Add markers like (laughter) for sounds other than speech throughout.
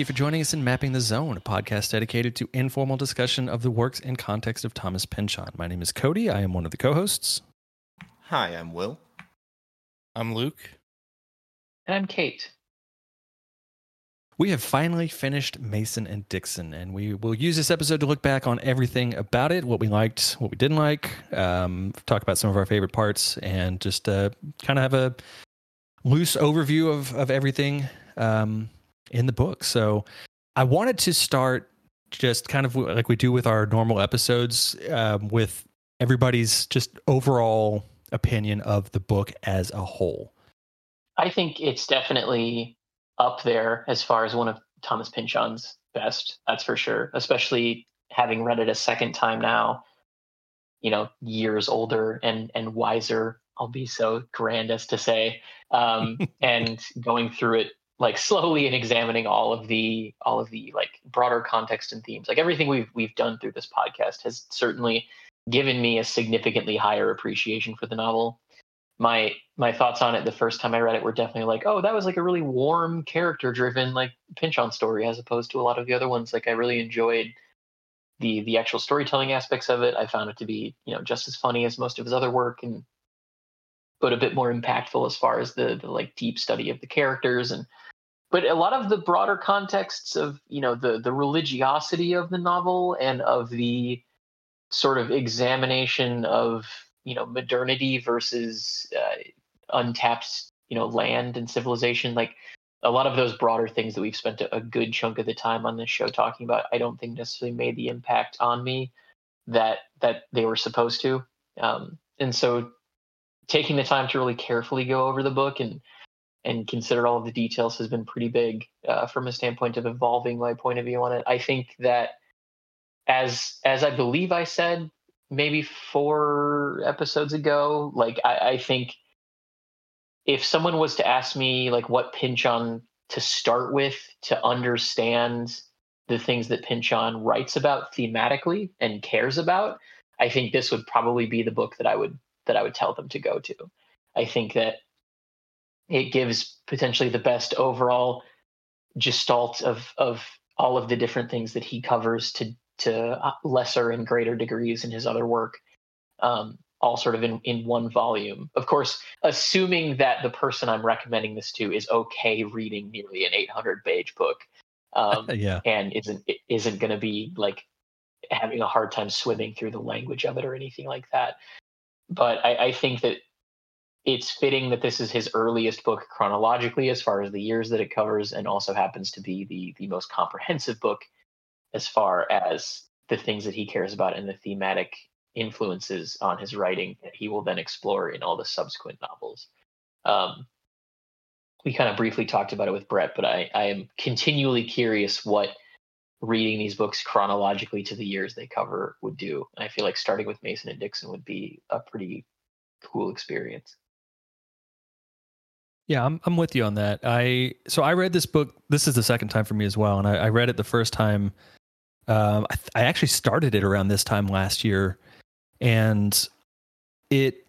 thank you for joining us in Mapping the Zone, a podcast dedicated to informal discussion of the works and context of Thomas Pynchon. My name is Cody. I am one of the co hosts. Hi, I'm Will. I'm Luke. And I'm Kate. We have finally finished Mason and Dixon, and we will use this episode to look back on everything about it what we liked, what we didn't like, um, talk about some of our favorite parts, and just uh, kind of have a loose overview of, of everything um, in the book. So I wanted to start just kind of like we do with our normal episodes um, with everybody's just overall opinion of the book as a whole. I think it's definitely up there as far as one of Thomas Pynchon's best. That's for sure. Especially having read it a second time now, you know, years older and and wiser. I'll be so grand as to say, um, (laughs) and going through it like slowly and examining all of the all of the like broader context and themes. Like everything we've we've done through this podcast has certainly given me a significantly higher appreciation for the novel. My my thoughts on it the first time i read it were definitely like oh that was like a really warm character driven like pynchon story as opposed to a lot of the other ones. Like i really enjoyed the the actual storytelling aspects of it. I found it to be you know just as funny as most of his other work and but a bit more impactful as far as the, the like deep study of the characters and but a lot of the broader contexts of you know the the religiosity of the novel and of the sort of examination of you know modernity versus uh, untapped you know land and civilization like a lot of those broader things that we've spent a, good chunk of the time on this show talking about i don't think necessarily made the impact on me that that they were supposed to. Um, and so taking the time to really carefully go over the book and and consider all of the details has been pretty big uh, from a standpoint of evolving my point of view on it. I think that as as I believe I said maybe four episodes ago, like I, I think if someone was to ask me like what Pynchon to start with to understand the things that Pynchon writes about thematically and cares about, I think this would probably be the book that I would that I would tell them to go to. I think that it gives potentially the best overall gestalt of of all of the different things that he covers to to uh, lesser and greater degrees in his other work um, all sort of in, in one volume of course assuming that the person i'm recommending this to is okay reading nearly an 800 page book um, (laughs) yeah. and isn't isn't going to be like having a hard time swimming through the language of it or anything like that but I, I think that it's fitting that this is his earliest book chronologically as far as the years that it covers and also happens to be the the most comprehensive book as far as the things that he cares about and the thematic influences on his writing that he will then explore in all the subsequent novels. Um, we kind of briefly talked about it with brett but I, I am continually curious what reading these books chronologically to the years they cover would do. And i feel like starting with mason and dixon would be a pretty cool experience yeah, I'm I'm with you on that. I so I read this book. This is the second time for me as well, and I, I read it the first time. Um, I, I actually started it around this time last year, and it.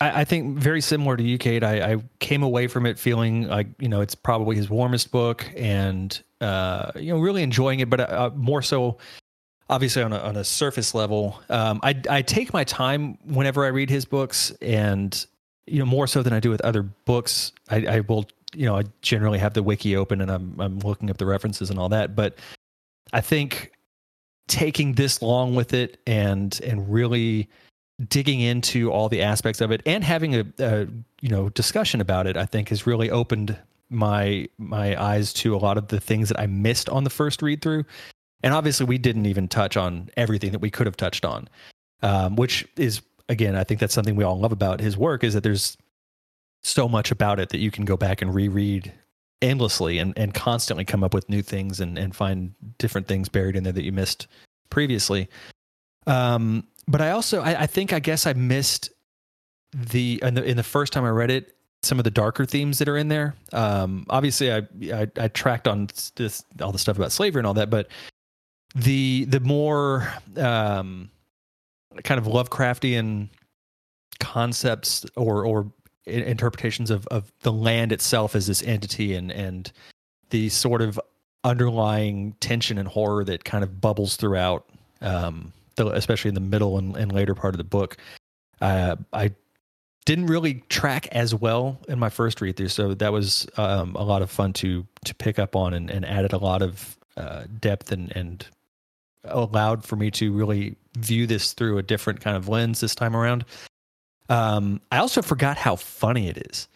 I, think very similar to you, Kate. I, I came away from it feeling like you know it's probably his warmest book, and uh, you know really enjoying it, but uh, more so obviously on a, on a surface level. Um, I, I take my time whenever I read his books, and you know more so than I do with other books. I, I will you know I generally have the wiki open and I'm I'm looking up the references and all that, but I think taking this long with it and and really digging into all the aspects of it and having a, a you know discussion about it, I think has really opened my my eyes to a lot of the things that I missed on the first read through. And obviously, we didn't even touch on everything that we could have touched on, um, which is again, I think that's something we all love about his work is that there's so much about it that you can go back and reread endlessly and, and constantly come up with new things and, and find different things buried in there that you missed previously. Um, but I also, I, I think, I guess I missed the in, the in the first time I read it, some of the darker themes that are in there. Um, obviously, I, I, I tracked on this all the stuff about slavery and all that, but the the more um, kind of Lovecraftian concepts or or interpretations of of the land itself as this entity and and the sort of underlying tension and horror that kind of bubbles throughout, um, the, especially in the middle and, and later part of the book. Uh, I didn't really track as well in my first read through, so that was um, a lot of fun to to pick up on and, and added a lot of uh, depth and and allowed for me to really view this through a different kind of lens this time around. Um, I also forgot how funny it is.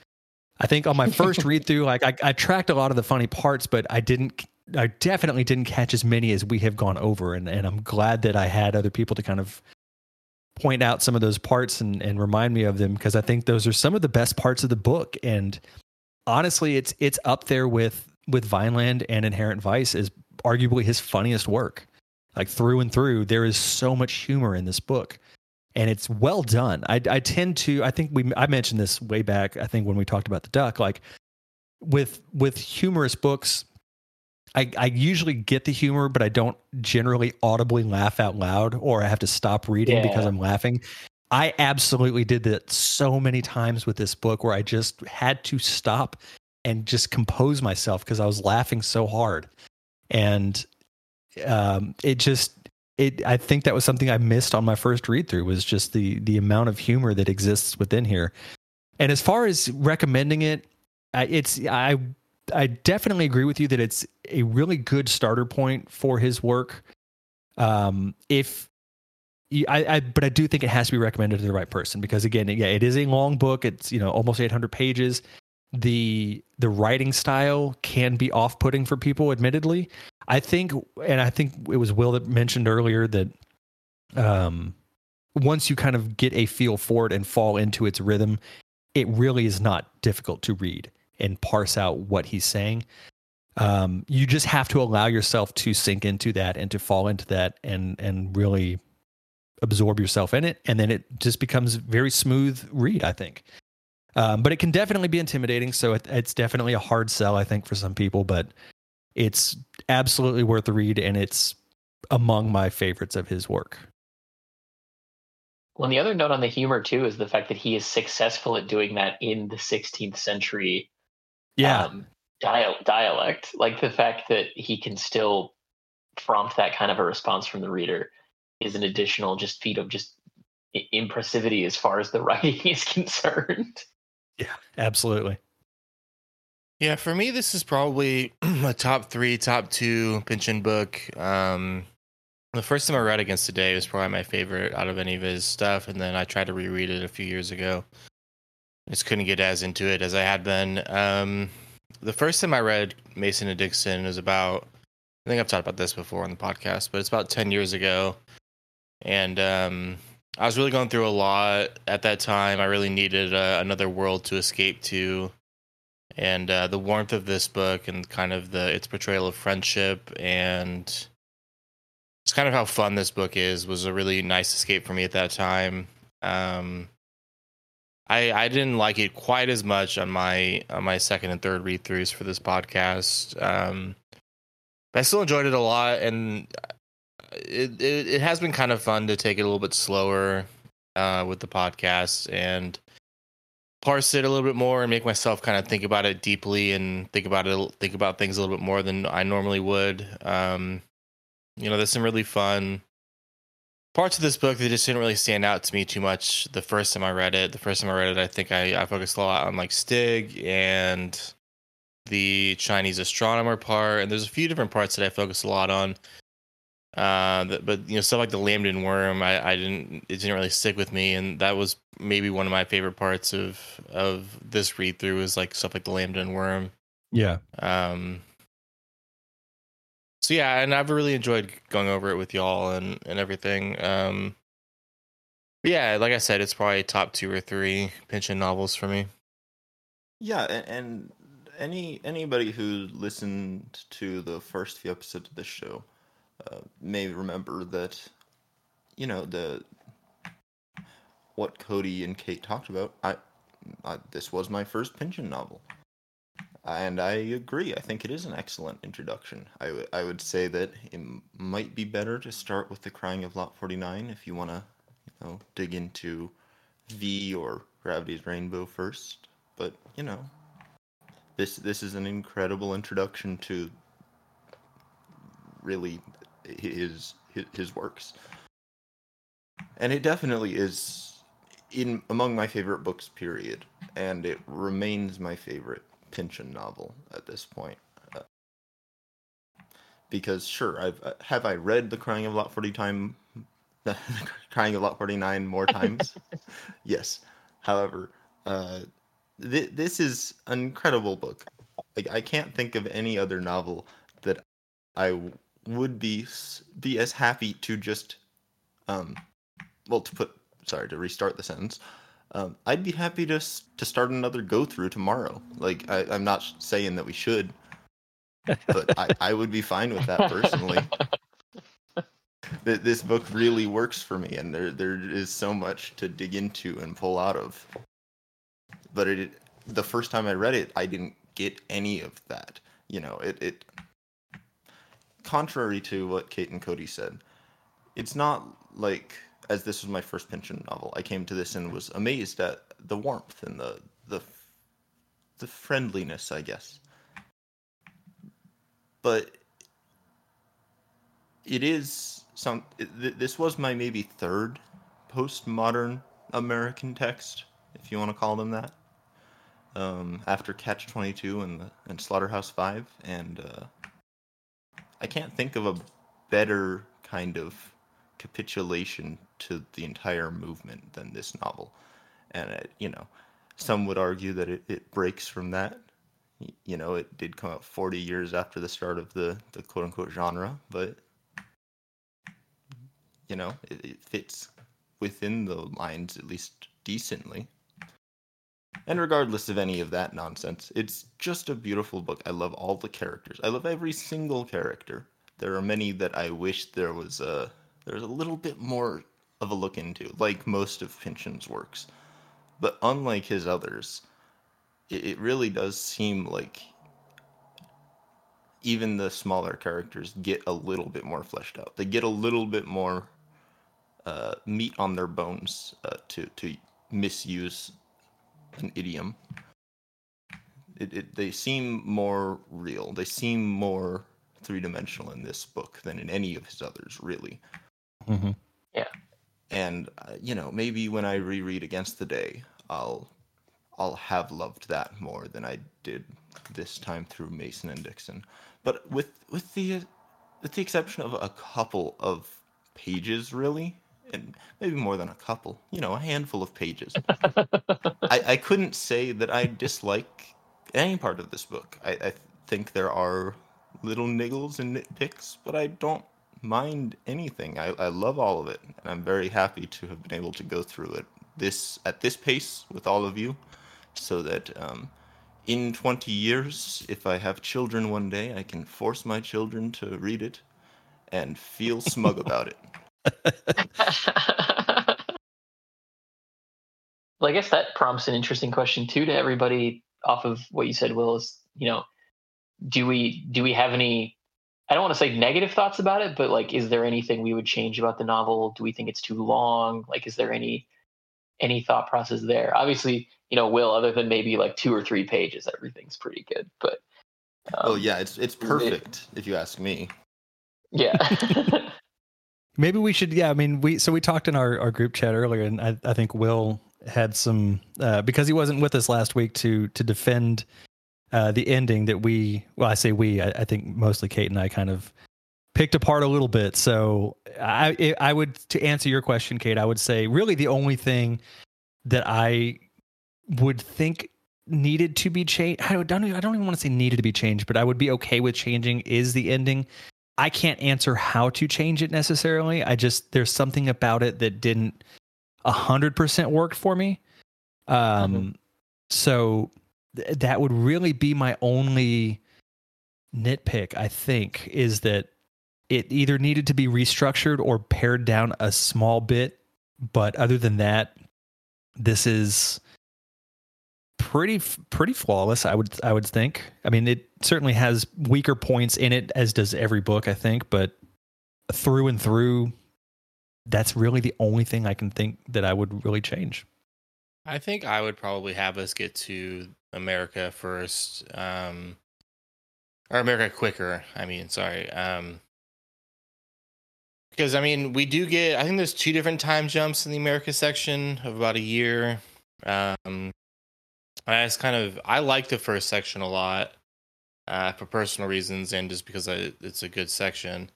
I think on my (laughs) first read through, like I, I tracked a lot of the funny parts, but I didn't. I definitely didn't catch as many as we have gone over, and and I'm glad that I had other people to kind of point out some of those parts and and remind me of them because I think those are some of the best parts of the book. And honestly, it's it's up there with with Vineland and Inherent Vice is arguably his funniest work. Like through and through, there is so much humor in this book and it's well done. I, I tend to, I think we, I mentioned this way back. I think when we talked about the duck, like with with humorous books, I, I usually get the humor, but I don't generally audibly laugh out loud, or I have to stop reading yeah. because I'm laughing. I absolutely did that so many times with this book, where I just had to stop and just compose myself because I was laughing so hard, and um, it just it I think that was something I missed on my first read through was just the the amount of humor that exists within here. And as far as recommending it, I, it's I I definitely agree with you that it's a really good starter point for his work. Um, if I, I, but I do think it has to be recommended to the right person because again, yeah, it is a long book. It's you know almost 800 pages. The the writing style can be off putting for people, admittedly, I think, and I think it was Will that mentioned earlier that um, once you kind of get a feel for it and fall into its rhythm, it really is not difficult to read and parse out what he's saying. Um, you just have to allow yourself to sink into that and to fall into that and and really absorb yourself in it, and then it just becomes very smooth read. I think. Um, but it can definitely be intimidating, so it, it's definitely a hard sell, I think, for some people. But it's absolutely worth the read, and it's among my favorites of his work. Well, the other note on the humor too is the fact that he is successful at doing that in the 16th century. Yeah. Um, dial- dialect, like the fact that he can still prompt that kind of a response from the reader, is an additional just feat of just impressivity as far as the (laughs) writing is concerned. Yeah, absolutely. Yeah, for me, this is probably (clears throat) a top three, top two Pynchon book. Um, the first time I read Against the Day was probably my favorite out of any of his stuff, and then I tried to reread it a few years ago. Just couldn't get as into it as I had been. Um, the first time I read Mason and Dixon was about, I think I've talked about this before on the podcast, but it's about 10 years ago. And um, I was really going through a lot at that time. I really needed uh, another world to escape to and uh, the warmth of this book and kind of the its portrayal of friendship and it's kind of how fun this book is was a really nice escape for me at that time. Um, I I didn't like it quite as much on my on my second and third read throughs for this podcast. Um, I still enjoyed it a lot, and it, it, has been kind of fun to take it a little bit slower uh, with the podcast and parse it a little bit more and make myself kind of think about it deeply and think about it think about things a little bit more than I normally would. Um, you know, there's some really fun parts of this book that just didn't really stand out to me too much the first time I read it. The first time I read it, I think I, I focused a lot on like Stig and the Chinese astronomer part, and there's a few different parts that I focused a lot on. Uh, but you know, stuff like the Lambton worm, I, I didn't, it didn't really stick with me, and that was maybe one of my favorite parts of of this read through is like stuff like the Lambton worm. Yeah. Um. So yeah, and I've really enjoyed going over it with y'all and and everything. Um. yeah, like I said, it's probably top two or three Pynchon novels for me. Yeah, and, and any anybody who listened to the first few episodes of this show may remember that, you know, the what Cody and Kate talked about. I, I this was my first Pynchon novel, and I agree. I think it is an excellent introduction. I, w- I would say that it might be better to start with the Crying of Lot Forty Nine if you want to, you know, dig into V or Gravity's Rainbow first. But you know, this this is an incredible introduction to really his his, his works. And it definitely is in among my favorite books period and it remains my favorite Pynchon novel at this point. Uh, because sure, I've uh, have I read The Crying of Lot 40 time (laughs) the Crying of Lot 49 more times? (laughs) yes. However, uh, th- this is an incredible book. Like I can't think of any other novel that I would be be as happy to just um well to put sorry to restart the sentence um, I'd be happy to to start another go through tomorrow. Like I, i'm not saying that we should, but I, I would be fine with that personally. (laughs) this book really works for me, and there there is so much to dig into and pull out of. But it the first time I read it, I didn't get any of that. You know, it it contrary to what Kate and Cody said, it's not like as this was my first Pynchon novel, I came to this and was amazed at the warmth and the the the friendliness, I guess. But it is some. This was my maybe third postmodern American text, if you want to call them that. Um, after Catch Twenty Two and and Slaughterhouse Five, and uh, I can't think of a better kind of capitulation to the entire movement than this novel. And, it, you know, some would argue that it, it breaks from that. You know, it did come out 40 years after the start of the, the quote unquote genre, but, you know, it, it fits within the lines at least decently. And regardless of any of that nonsense, it's just a beautiful book. I love all the characters. I love every single character. There are many that I wish there was a there's a little bit more of a look into, like most of Pynchon's works. But unlike his others, it, it really does seem like even the smaller characters get a little bit more fleshed out. They get a little bit more uh, meat on their bones, uh, to to misuse an idiom. It, it, they seem more real. They seem more three dimensional in this book than in any of his others, really. Mm-hmm. Yeah. And uh, you know, maybe when I reread Against the Day, I'll I'll have loved that more than I did this time through Mason and Dixon. But with with the with the exception of a couple of pages, really, and maybe more than a couple, you know, a handful of pages, (laughs) I, I couldn't say that I dislike any part of this book. I, I think there are little niggles and nitpicks, but I don't mind anything. I, I love all of it, and I'm very happy to have been able to go through it this at this pace with all of you, so that um, in 20 years, if I have children one day, I can force my children to read it and feel smug (laughs) about it. (laughs) well, I guess that prompts an interesting question too to everybody off of what you said, Will. Is you know, do we do we have any I don't want to say negative thoughts about it, but like, is there anything we would change about the novel? Do we think it's too long? Like, is there any any thought process there? Obviously, you know, Will, other than maybe like two or three pages, everything's pretty good. But um, oh yeah, it's it's perfect it, if you ask me. Yeah. (laughs) (laughs) maybe we should. Yeah, I mean, we so we talked in our our group chat earlier, and I I think Will had some uh, because he wasn't with us last week to to defend uh, the ending that we, well, I say we, I, I, think mostly Kate and I kind of picked apart a little bit. So I, I would, to answer your question, Kate, I would say really the only thing that I would think needed to be changed. I don't, I don't even want to say needed to be changed, but I would be okay with changing is the ending. I can't answer how to change it necessarily. I just, there's something about it that didn't a hundred percent work for me. Um, mm-hmm. so th- that would really be my only nitpick, I think, is that it either needed to be restructured or pared down a small bit. But other than that, this is pretty pretty flawless i would i would think i mean it certainly has weaker points in it as does every book i think but through and through that's really the only thing i can think that i would really change i think i would probably have us get to America first, um, or America quicker. I mean, sorry, um, because I mean, we do get. I think there's two different time jumps in the America section of about a year. Um, I just kind of I like the first section a lot uh, for personal reasons and just because I, it's a good section.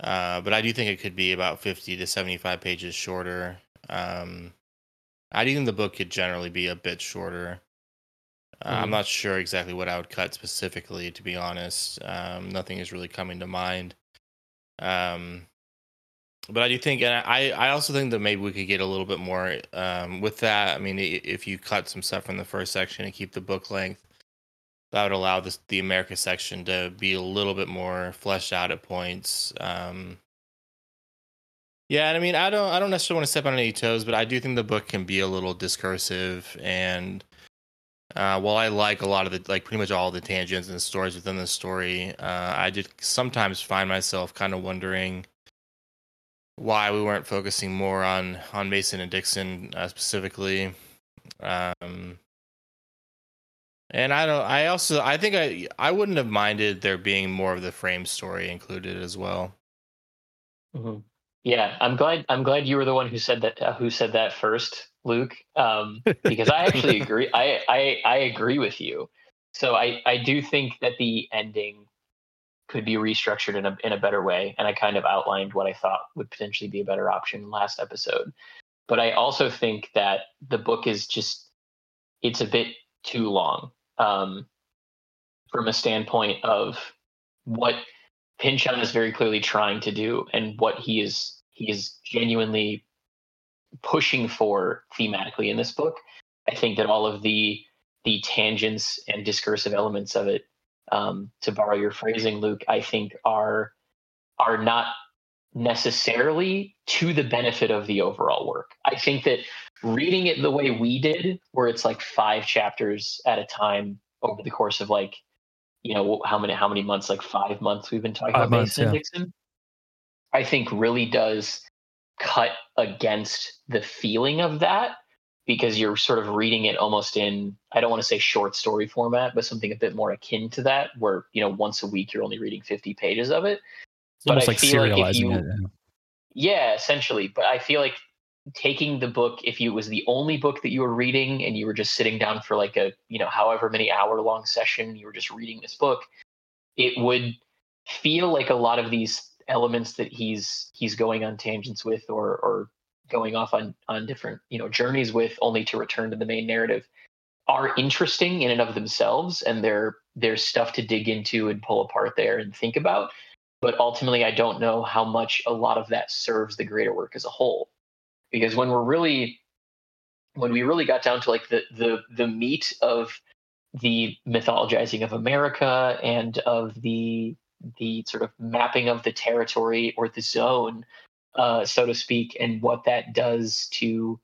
Uh, but I do think it could be about 50 to 75 pages shorter. Um, I do think the book could generally be a bit shorter. Uh, mm-hmm. I'm not sure exactly what I would cut specifically, to be honest. Um, nothing is really coming to mind. Um, but I do think, and I, I also think that maybe we could get a little bit more um, with that. I mean, if you cut some stuff from the first section and keep the book length, that would allow this, the America section to be a little bit more fleshed out at points. Um, yeah, and I mean, I don't, I don't necessarily want to step on any toes, but I do think the book can be a little discursive. And uh, while I like a lot of the, like, pretty much all the tangents and stories within the story, uh, I did sometimes find myself kind of wondering why we weren't focusing more on on Mason and Dixon uh, specifically. Um, and I don't. I also. I think I. I wouldn't have minded there being more of the frame story included as well. Mm-hmm. Yeah, I'm glad. I'm glad you were the one who said that. Uh, who said that first, Luke? Um, (laughs) because I actually agree. I, I I agree with you. So I I do think that the ending could be restructured in a in a better way. And I kind of outlined what I thought would potentially be a better option last episode. But I also think that the book is just it's a bit too long um, from a standpoint of what Pynchon is very clearly trying to do and what he is he is genuinely pushing for thematically in this book. I think that all of the the tangents and discursive elements of it um, to borrow your phrasing, Luke, I think are are not necessarily to the benefit of the overall work. I think that reading it the way we did, where it's like five chapters at a time over the course of like, you know, how many how many months? Like five months we've been talking five about Mason yeah. Dixon. I think really does cut against the feeling of that because you're sort of reading it almost in I don't want to say short story format, but something a bit more akin to that, where you know once a week you're only reading 50 pages of it. It's but I like feel like if you, it. Yeah, essentially. But I feel like taking the book, if it was the only book that you were reading and you were just sitting down for like a you know however many hour long session, you were just reading this book, it would feel like a lot of these elements that he's he's going on tangents with or or going off on on different you know journeys with only to return to the main narrative are interesting in and of themselves and they're there's stuff to dig into and pull apart there and think about. But ultimately i don't know how much a lot of that serves the greater work as a whole. Because when we're really when we really got down to like the the the meat of the mythologizing of america and of the the sort of mapping of the territory or the zone uh, so to speak, and what that does to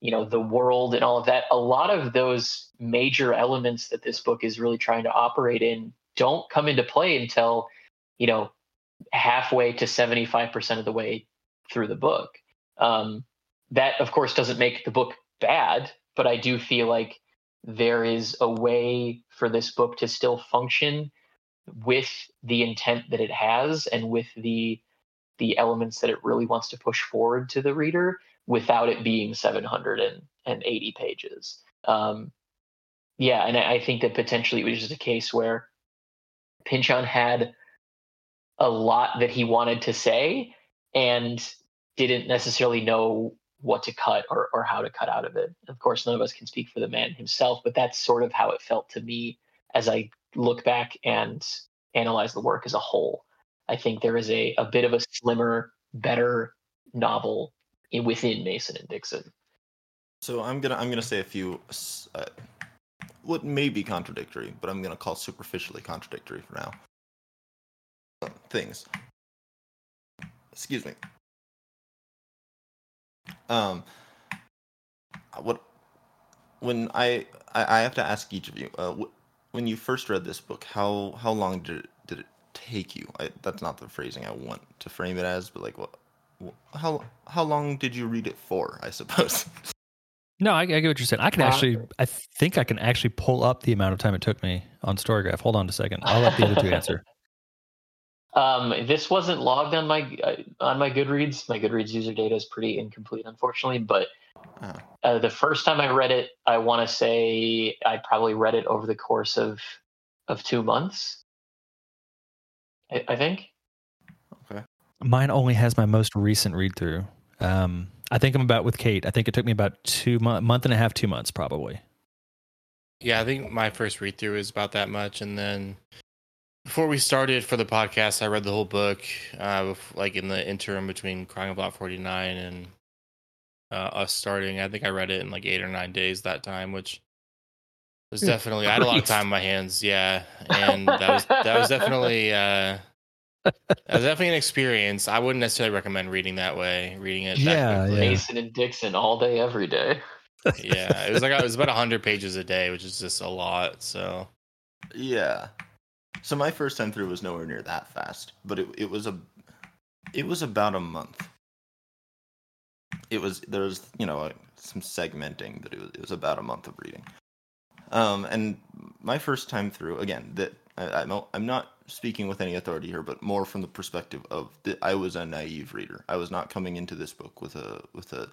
you know the world and all of that. A lot of those major elements that this book is really trying to operate in don't come into play until you know halfway to 75% of the way through the book. Um, that, of course, doesn't make the book bad, but I do feel like there is a way for this book to still function with the intent that it has and with the the elements that it really wants to push forward to the reader without it being 780 pages. Um, yeah, and I, think that potentially it was just a case where Pynchon had a lot that he wanted to say and didn't necessarily know what to cut or, or how to cut out of it. Of course, none of us can speak for the man himself, but that's sort of how it felt to me as I look back and analyze the work as a whole. I think there is a, a bit of a slimmer, better novel within Mason and Dixon. So I'm gonna I'm gonna say a few uh, what may be contradictory, but I'm gonna call superficially contradictory for now. Things. Excuse me. Um. What when I I, I have to ask each of you. Uh, when you first read this book, how how long did it, did it take you? I, that's not the phrasing I want to frame it as, but like what? How how long did you read it for? I suppose. (laughs) No, I, I get what you're saying. I can uh, actually, I think I can actually pull up the amount of time it took me on Storygraph. Hold on a second. I'll let the other two answer. (laughs) Um, this wasn't logged on my uh, on my Goodreads. My Goodreads user data is pretty incomplete, unfortunately. But Uh, uh, the first time I read it, I want to say I probably read it over the course of of two months. I, I think. Mine only has my most recent read through. Um, I think I'm about with Kate. I think it took me about two month, month and a half, two months probably. Yeah, I think my first read through is about that much, and then before we started for the podcast, I read the whole book, uh, like in the interim between Crying of Block 49 and uh, us starting. I think I read it in like eight or nine days that time, which was Good definitely I had a lot of time on my hands. Yeah, and that was that was definitely uh, that was definitely an experience. I wouldn't necessarily recommend reading that way. Reading it, Yeah, quickly. yeah. Mason and Dixon all day, every day. yeah. It was like it was about hundred pages a day, which is just a lot. So Yeah. So my first time through was nowhere near that fast, but it it was a it was about a month. It was there was you know some segmenting, but it was it was about a month of reading. Um, and my first time through again that I, I'm not- I'm not speaking with any authority here, but more from the perspective of that I was a naive reader. I was not coming into this book with a with a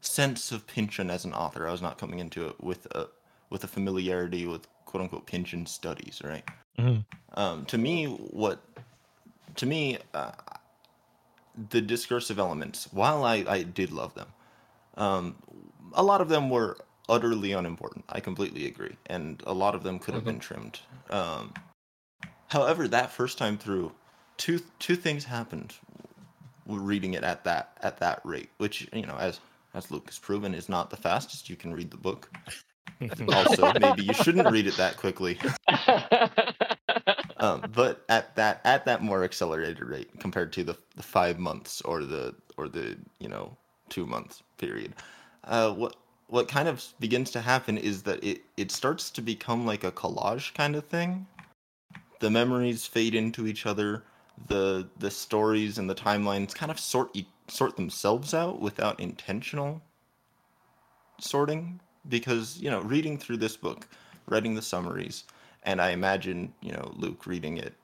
sense of Pynchon as an author. I was not coming into it with a with a familiarity with quote unquote Pynchon studies, right? Mhm. Um, to me, what to me, uh, the discursive elements, while I, I did love them, um, a lot of them were utterly unimportant. I completely agree, and a lot of them could have been trimmed. Um, however, that first time through, two two things happened. Reading it at that at that rate, which you know, as as Luke has proven, is not the fastest you can read the book. (laughs) Also, maybe you shouldn't read it that quickly. (laughs) um, but at that at that more accelerated rate compared to the, the five months or the or the you know two months period, uh, what what kind of begins to happen is that it it starts to become like a collage kind of thing. The memories fade into each other. The the stories and the timelines kind of sort sort themselves out without intentional sorting because you know reading through this book, writing the summaries, and I imagine you know Luke reading it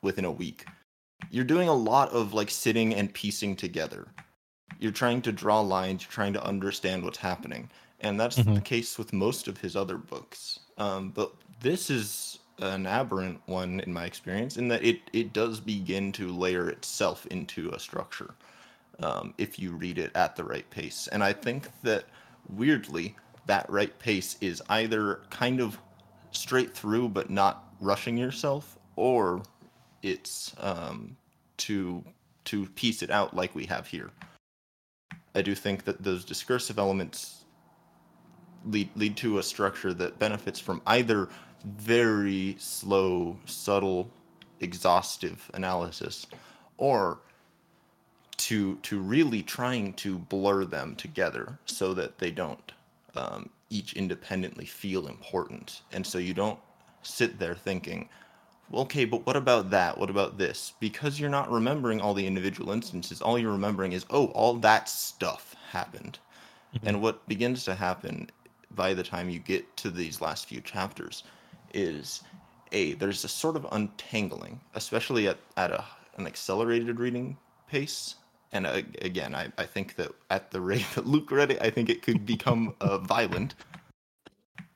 within a week. You're doing a lot of like sitting and piecing together. You're trying to draw lines. You're trying to understand what's happening, and that's the Mhm. case with most of his other books. Um, but this is an aberrant one in my experience, in that it it does begin to layer itself into a structure um, if you read it at the right pace. And I think that weirdly, that right pace is either kind of straight through but not rushing yourself, or it's um, to to piece it out like we have here. I do think that those discursive elements lead lead to a structure that benefits from either very slow, subtle, exhaustive analysis, or to to really trying to blur them together so that they don't um, each independently feel important, and so you don't sit there thinking, okay, but what about that? What about this? Because you're not remembering all the individual instances. All you're remembering is, oh, all that stuff happened. And what begins to happen by the time you get to these last few chapters is a there's a sort of untangling, especially at, at a, an accelerated reading pace. And uh, again, I, I think that at the rate that Luke read it, I think it could become uh, violent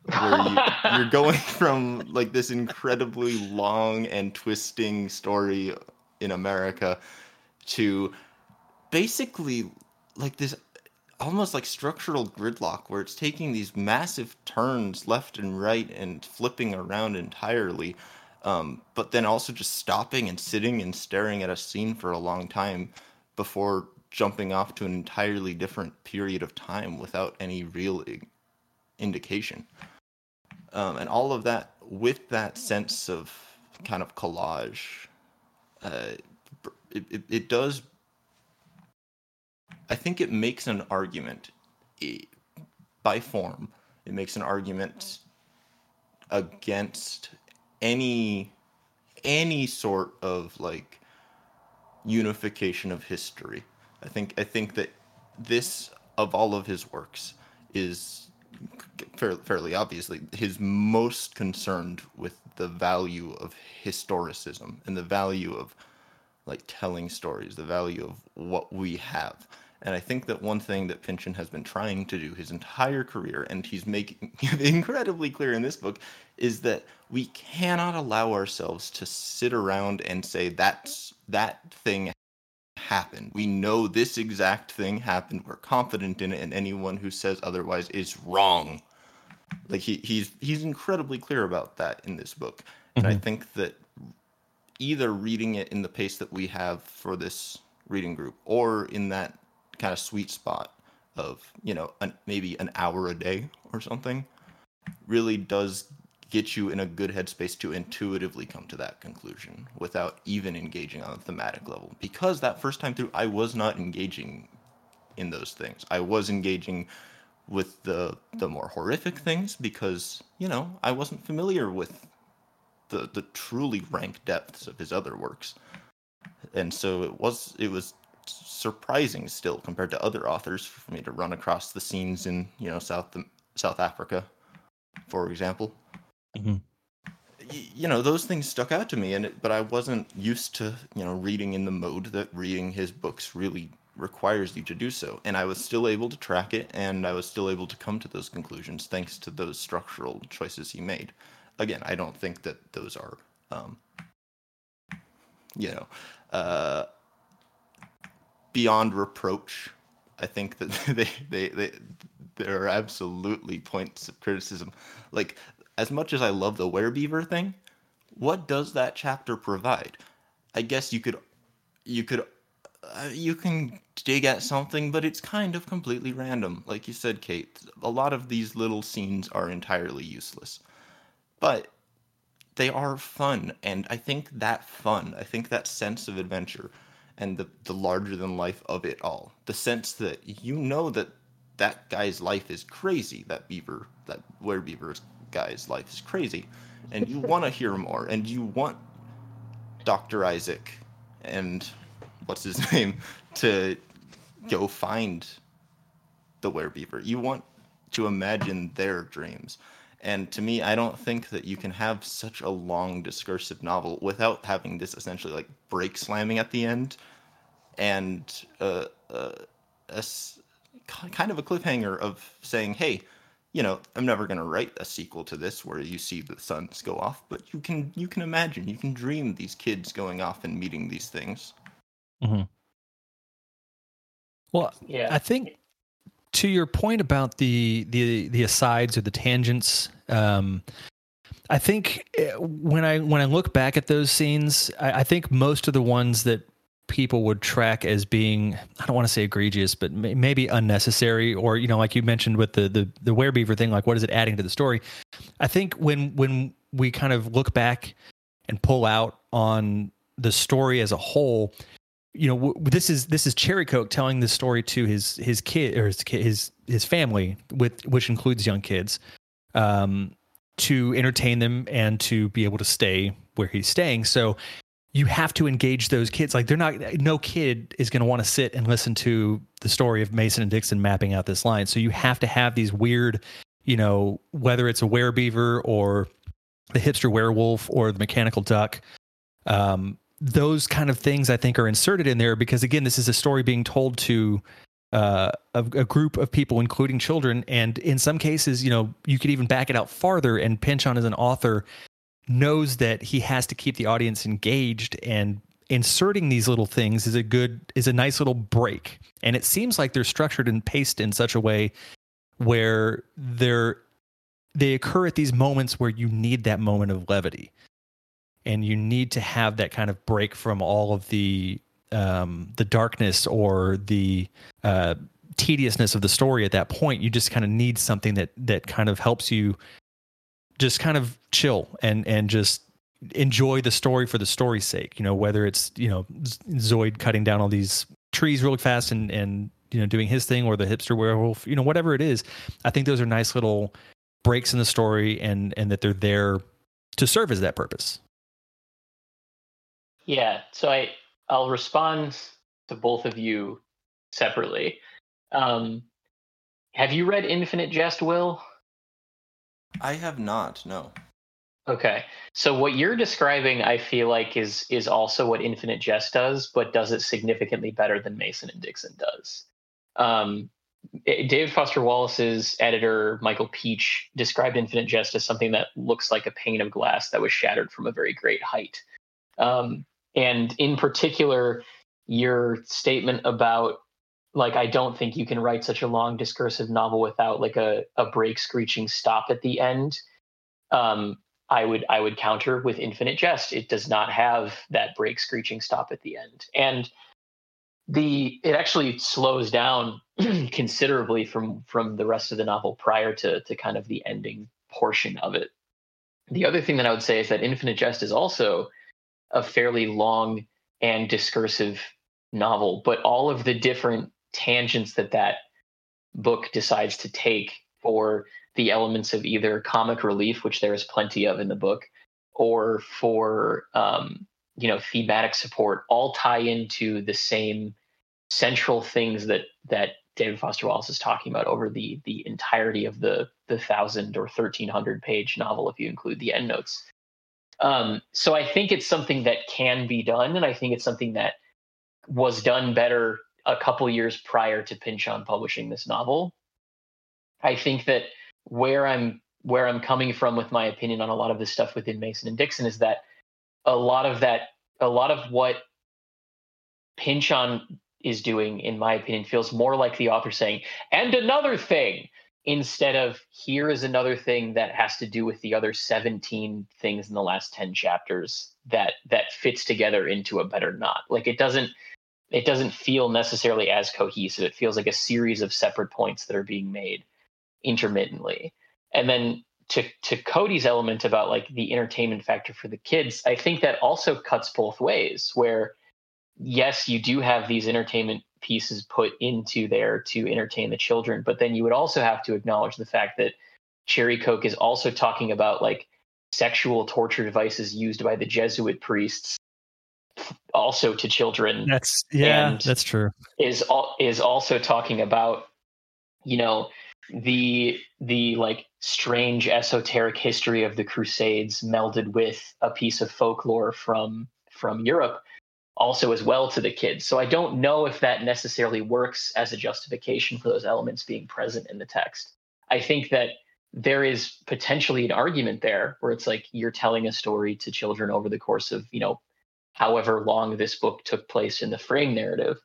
where you, you're going (laughs) from like this incredibly long and twisting story in America to basically like this almost like structural gridlock where it's taking these massive turns left and right and flipping around entirely um, but then also just stopping and sitting and staring at a scene for a long time before jumping off to an entirely different period of time without any real i- indication. Um, and all of that with that sense of kind of collage uh, it, it, it does i think it makes an argument by form it makes an argument against any any sort of like unification of history. I think i think that this of all of his works is fairly, fairly obviously his most concerned with the value of historicism and the value of like telling stories, the value of what we have. And I think that one thing that Pynchon has been trying to do his entire career, and he's making (laughs) incredibly clear in this book, is that we cannot allow ourselves to sit around and say that's that thing happened. We know this exact thing happened. We're confident in it, and anyone who says otherwise is wrong. Like he, he's he's incredibly clear about that in this book, and mm-hmm. I think that either reading it in the pace that we have for this reading group, or in that kind of sweet spot of you know an, maybe an hour a day or something, really does get you in a good headspace to intuitively come to that conclusion without even engaging on a thematic level. Because that first time through, I was not engaging in those things. I was engaging with the the more horrific things because you know I wasn't familiar with the the truly rank depths of his other works, and so it was it was surprising still compared to other authors for me to run across the scenes in you know South South Africa, for example. Mm-hmm. You know those things stuck out to me, and it, but I wasn't used to you know reading in the mode that reading his books really requires you to do so. And I was still able to track it and I was still able to come to those conclusions thanks to those structural choices he made. Again, I don't think that those are, um, you know, uh, beyond reproach. I think that (laughs) they, they, they, there are absolutely points of criticism. Like, as much as I love the werebeaver thing, what does that chapter provide? I guess you could you could uh, you can dig at something, but it's kind of completely random. Like you said, Kate, a lot of these little scenes are entirely useless. But they are fun, and I think that fun, I think that sense of adventure and the, the larger than life of it all, the sense that you know that that guy's life is crazy, that beaver, that werebeaver guy's life is crazy, and you want to hear more, and you want Dr. Isaac and what's his (laughs) name to go find the werebeaver. You want to imagine their dreams. And to me, I don't think that you can have such a long discursive novel without having this essentially like brake slamming at the end and uh, uh, a, kind of a cliffhanger of saying, hey, you know, I'm never going to write a sequel to this where you see the sons go off, but you can you can imagine, you can dream these kids going off and meeting these things. Mm-hmm. Well, yeah, I think to your point about the the the asides or the tangents, um, I think eh, when I when I look back at those scenes, I, I, think most of the ones that people would track as being I don't want to say egregious, but may, maybe unnecessary, or you know, like you mentioned with the the the werebeaver thing, like what is it adding to the story? I think when when we kind of look back and pull out on the story as a whole, you know w- this is this is Cherrycoke telling this story to his his kid or his his his family with which includes young kids um to entertain them and to be able to stay where he's staying. So you have to engage those kids. Like they're not no kid is going to want to sit and listen to the story of Mason and Dixon mapping out this line. So you have to have these weird you know whether it's a werebeaver or the hipster werewolf or the mechanical duck um those kind of things I think are inserted in there because again, this is a story being told to uh, a, a, group of people, including children, and in some cases, you know, you could even back it out farther. And Pynchon, as an author, knows that he has to keep the audience engaged, and inserting these little things is a good, is a nice little break. And it seems like they're structured and paced in such a way where they're they occur at these moments where you need that moment of levity and you need to have that kind of break from all of the um, the darkness or the uh, tediousness of the story at that point. You just kind of need something that that kind of helps you just kind of chill and and just enjoy the story for the story's sake. You know, whether it's you know Zoid cutting down all these trees really fast and and you know doing his thing or the hipster werewolf. You know, whatever it is, I think those are nice little breaks in the story and and that they're there to serve as that purpose. Yeah, so I I'll respond to both of you separately. Um, have you read Infinite Jest, Will? I have not. No. Okay. So what you're describing, I feel like, is is also what Infinite Jest does, but does it significantly better than Mason and Dixon does. Um, David Foster Wallace's editor, Michael Pietsch, described Infinite Jest as something that looks like a pane of glass that was shattered from a very great height. Um, and in particular, your statement about like I don't think you can write such a long discursive novel without like a, a brake screeching stop at the end. Um, I would I would counter with Infinite Jest. It does not have that brake screeching stop at the end. And the it actually slows down (clears throat) considerably from from the rest of the novel prior to to kind of the ending portion of it. The other thing that I would say is that Infinite Jest is also a fairly long and discursive novel, but all of the different tangents that that book decides to take for the elements of either comic relief, which there is plenty of in the book, or for um, you know thematic support, all tie into the same central things that that David Foster Wallace is talking about over the the entirety of the the thousand or thirteen hundred page novel, if you include the endnotes. Um, so I think it's something that can be done, and I think it's something that was done better a couple years prior to Pynchon publishing this novel. I think that where I'm where I'm coming from with my opinion on a lot of this stuff within Mason and Dixon is that a lot of that a lot of what Pynchon is doing, in my opinion, feels more like the author saying, and another thing, instead of here is another thing that has to do with the other 17 things in the last 10 chapters that that fits together into a better knot. Like it doesn't it doesn't feel necessarily as cohesive. It feels like a series of separate points that are being made intermittently. And then to to Cody's element about like the entertainment factor for the kids, I think that also cuts both ways where yes, you do have these entertainment pieces put into there to entertain the children, but then you would also have to acknowledge the fact that Cherrycoke is also talking about like sexual torture devices used by the Jesuit priests also to children. That's yeah, that's true. Is is also talking about you know the the like strange esoteric history of the crusades melded with a piece of folklore from from Europe also as well to the kids. So I don't know if that necessarily works as a justification for those elements being present in the text. I think that there is potentially an argument there where it's like you're telling a story to children over the course of, you know, however long this book took place in the frame narrative.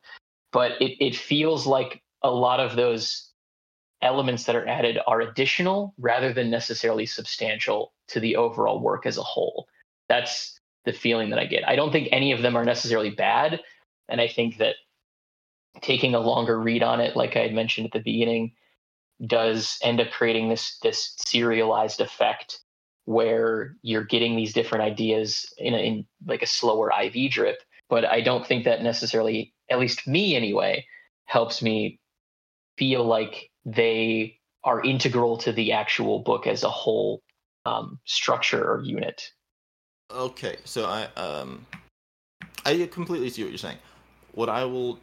But it, it feels like a lot of those elements that are added are additional rather than necessarily substantial to the overall work as a whole. That's the feeling that I get. I don't think any of them are necessarily bad. And I think that taking a longer read on it, like I had mentioned at the beginning, does end up creating this this serialized effect where you're getting these different ideas in, a, in like a slower IV drip. But I don't think that necessarily, at least me anyway, helps me feel like they are integral to the actual book as a whole um, structure or unit. Okay, so I um I completely see what you're saying. What I will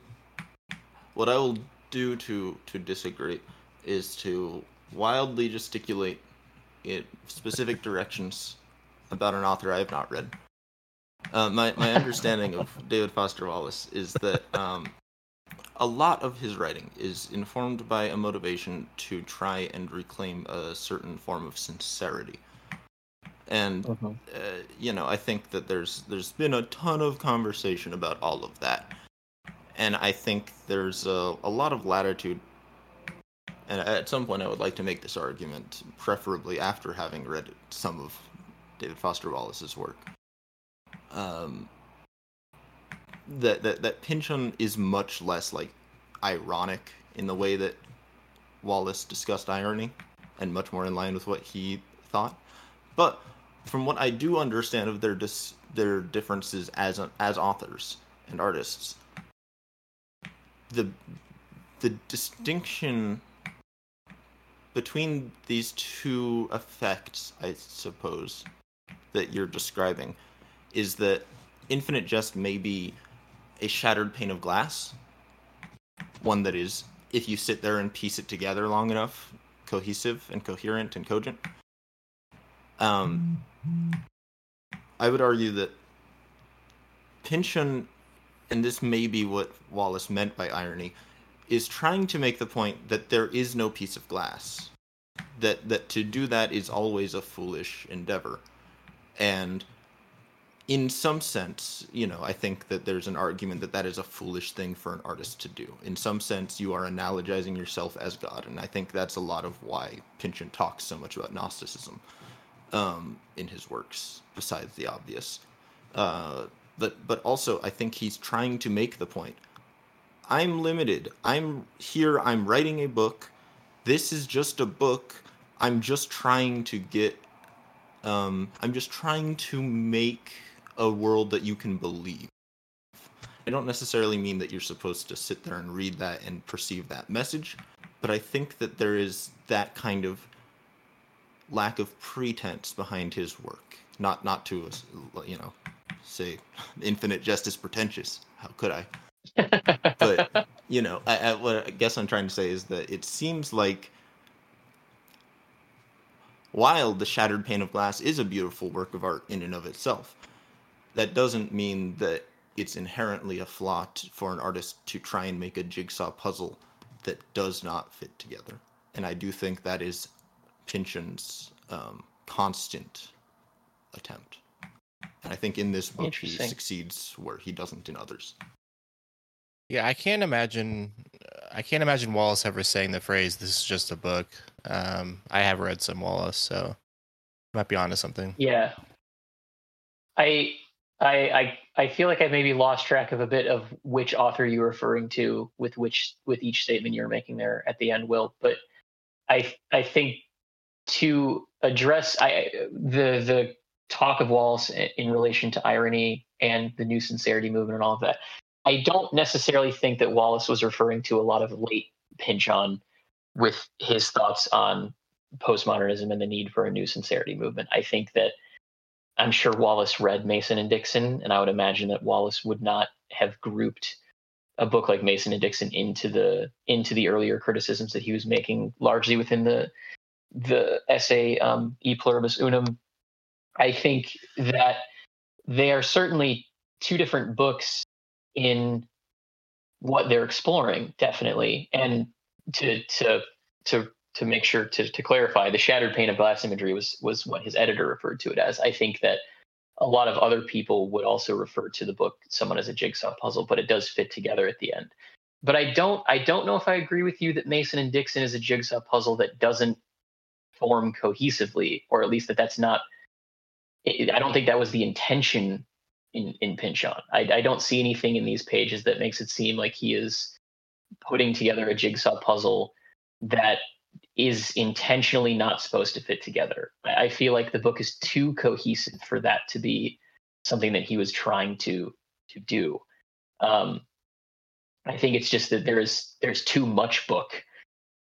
what I will do to to disagree is to wildly gesticulate in specific directions about an author I have not read. Uh, my my understanding of (laughs) David Foster Wallace is that um, a lot of his writing is informed by a motivation to try and reclaim a certain form of sincerity and uh-huh. uh, you know i think that there's there's been a ton of conversation about all of that and i think there's a, a lot of latitude and at some point i would like to make this argument preferably after having read some of david foster wallace's work um, that, that that Pynchon is much less like ironic in the way that Wallace discussed irony, and much more in line with what he thought. But from what I do understand of their dis- their differences as as authors and artists, the the distinction between these two effects, I suppose, that you're describing, is that Infinite Jest may be a shattered pane of glass, one that is, if you sit there and piece it together long enough, cohesive and coherent and cogent. Um, I would argue that Pynchon, and this may be what Wallace meant by irony, is trying to make the point that there is no piece of glass. That that to do that is always a foolish endeavor. And in some sense, you know, I think that there's an argument that that is a foolish thing for an artist to do. In some sense, you are analogizing yourself as God, and I think that's a lot of why Pynchon talks so much about Gnosticism um, in his works, besides the obvious. Uh, but but also, I think he's trying to make the point. I'm limited. I'm here. I'm writing a book. This is just a book. I'm just trying to get. Um, I'm just trying to make a world that you can believe. I don't necessarily mean that you're supposed to sit there and read that and perceive that message, but I think that there is that kind of lack of pretense behind his work. Not not to you know say Infinite Jest is pretentious. How could I? but (laughs) you know, I, I, what I guess I'm trying to say is that it seems like while the shattered pane of glass is a beautiful work of art in and of itself, that doesn't mean that it's inherently a flaw t- for an artist to try and make a jigsaw puzzle that does not fit together. And I do think that is Pynchon's um, constant attempt. And I think in this book he succeeds where he doesn't in others. Yeah, I can't imagine. I can't imagine Wallace ever saying the phrase "This is just a book." Um, I have read some Wallace, so might be onto something. Yeah, I I, I I feel like I maybe lost track of a bit of which author you're referring to with which with each statement you're making there at the end, Will. But I I think to address I the the talk of Wallace in relation to irony and the new sincerity movement and all of that. I don't necessarily think that Wallace was referring to a lot of late Pynchon with his thoughts on postmodernism and the need for a new sincerity movement. I think that I'm sure Wallace read Mason and Dixon, and I would imagine that Wallace would not have grouped a book like Mason and Dixon into the into the earlier criticisms that he was making, largely within the the essay um, E Pluribus Unum. I think that they are certainly two different books in what they're exploring, definitely, and to to to to make sure to, to clarify, the shattered pane of glass imagery was was what his editor referred to it as. I think that a lot of other people would also refer to the book somewhat as a jigsaw puzzle, but it does fit together at the end. But I don't I don't know if I agree with you that Mason and Dixon is a jigsaw puzzle that doesn't form cohesively, or at least that that's not. I don't think that was the intention in in Pynchon. I, I don't see anything in these pages that makes it seem like he is putting together a jigsaw puzzle that is intentionally not supposed to fit together. I feel like the book is too cohesive for that to be something that he was trying to to do. Um, I think it's just that there's there's too much book,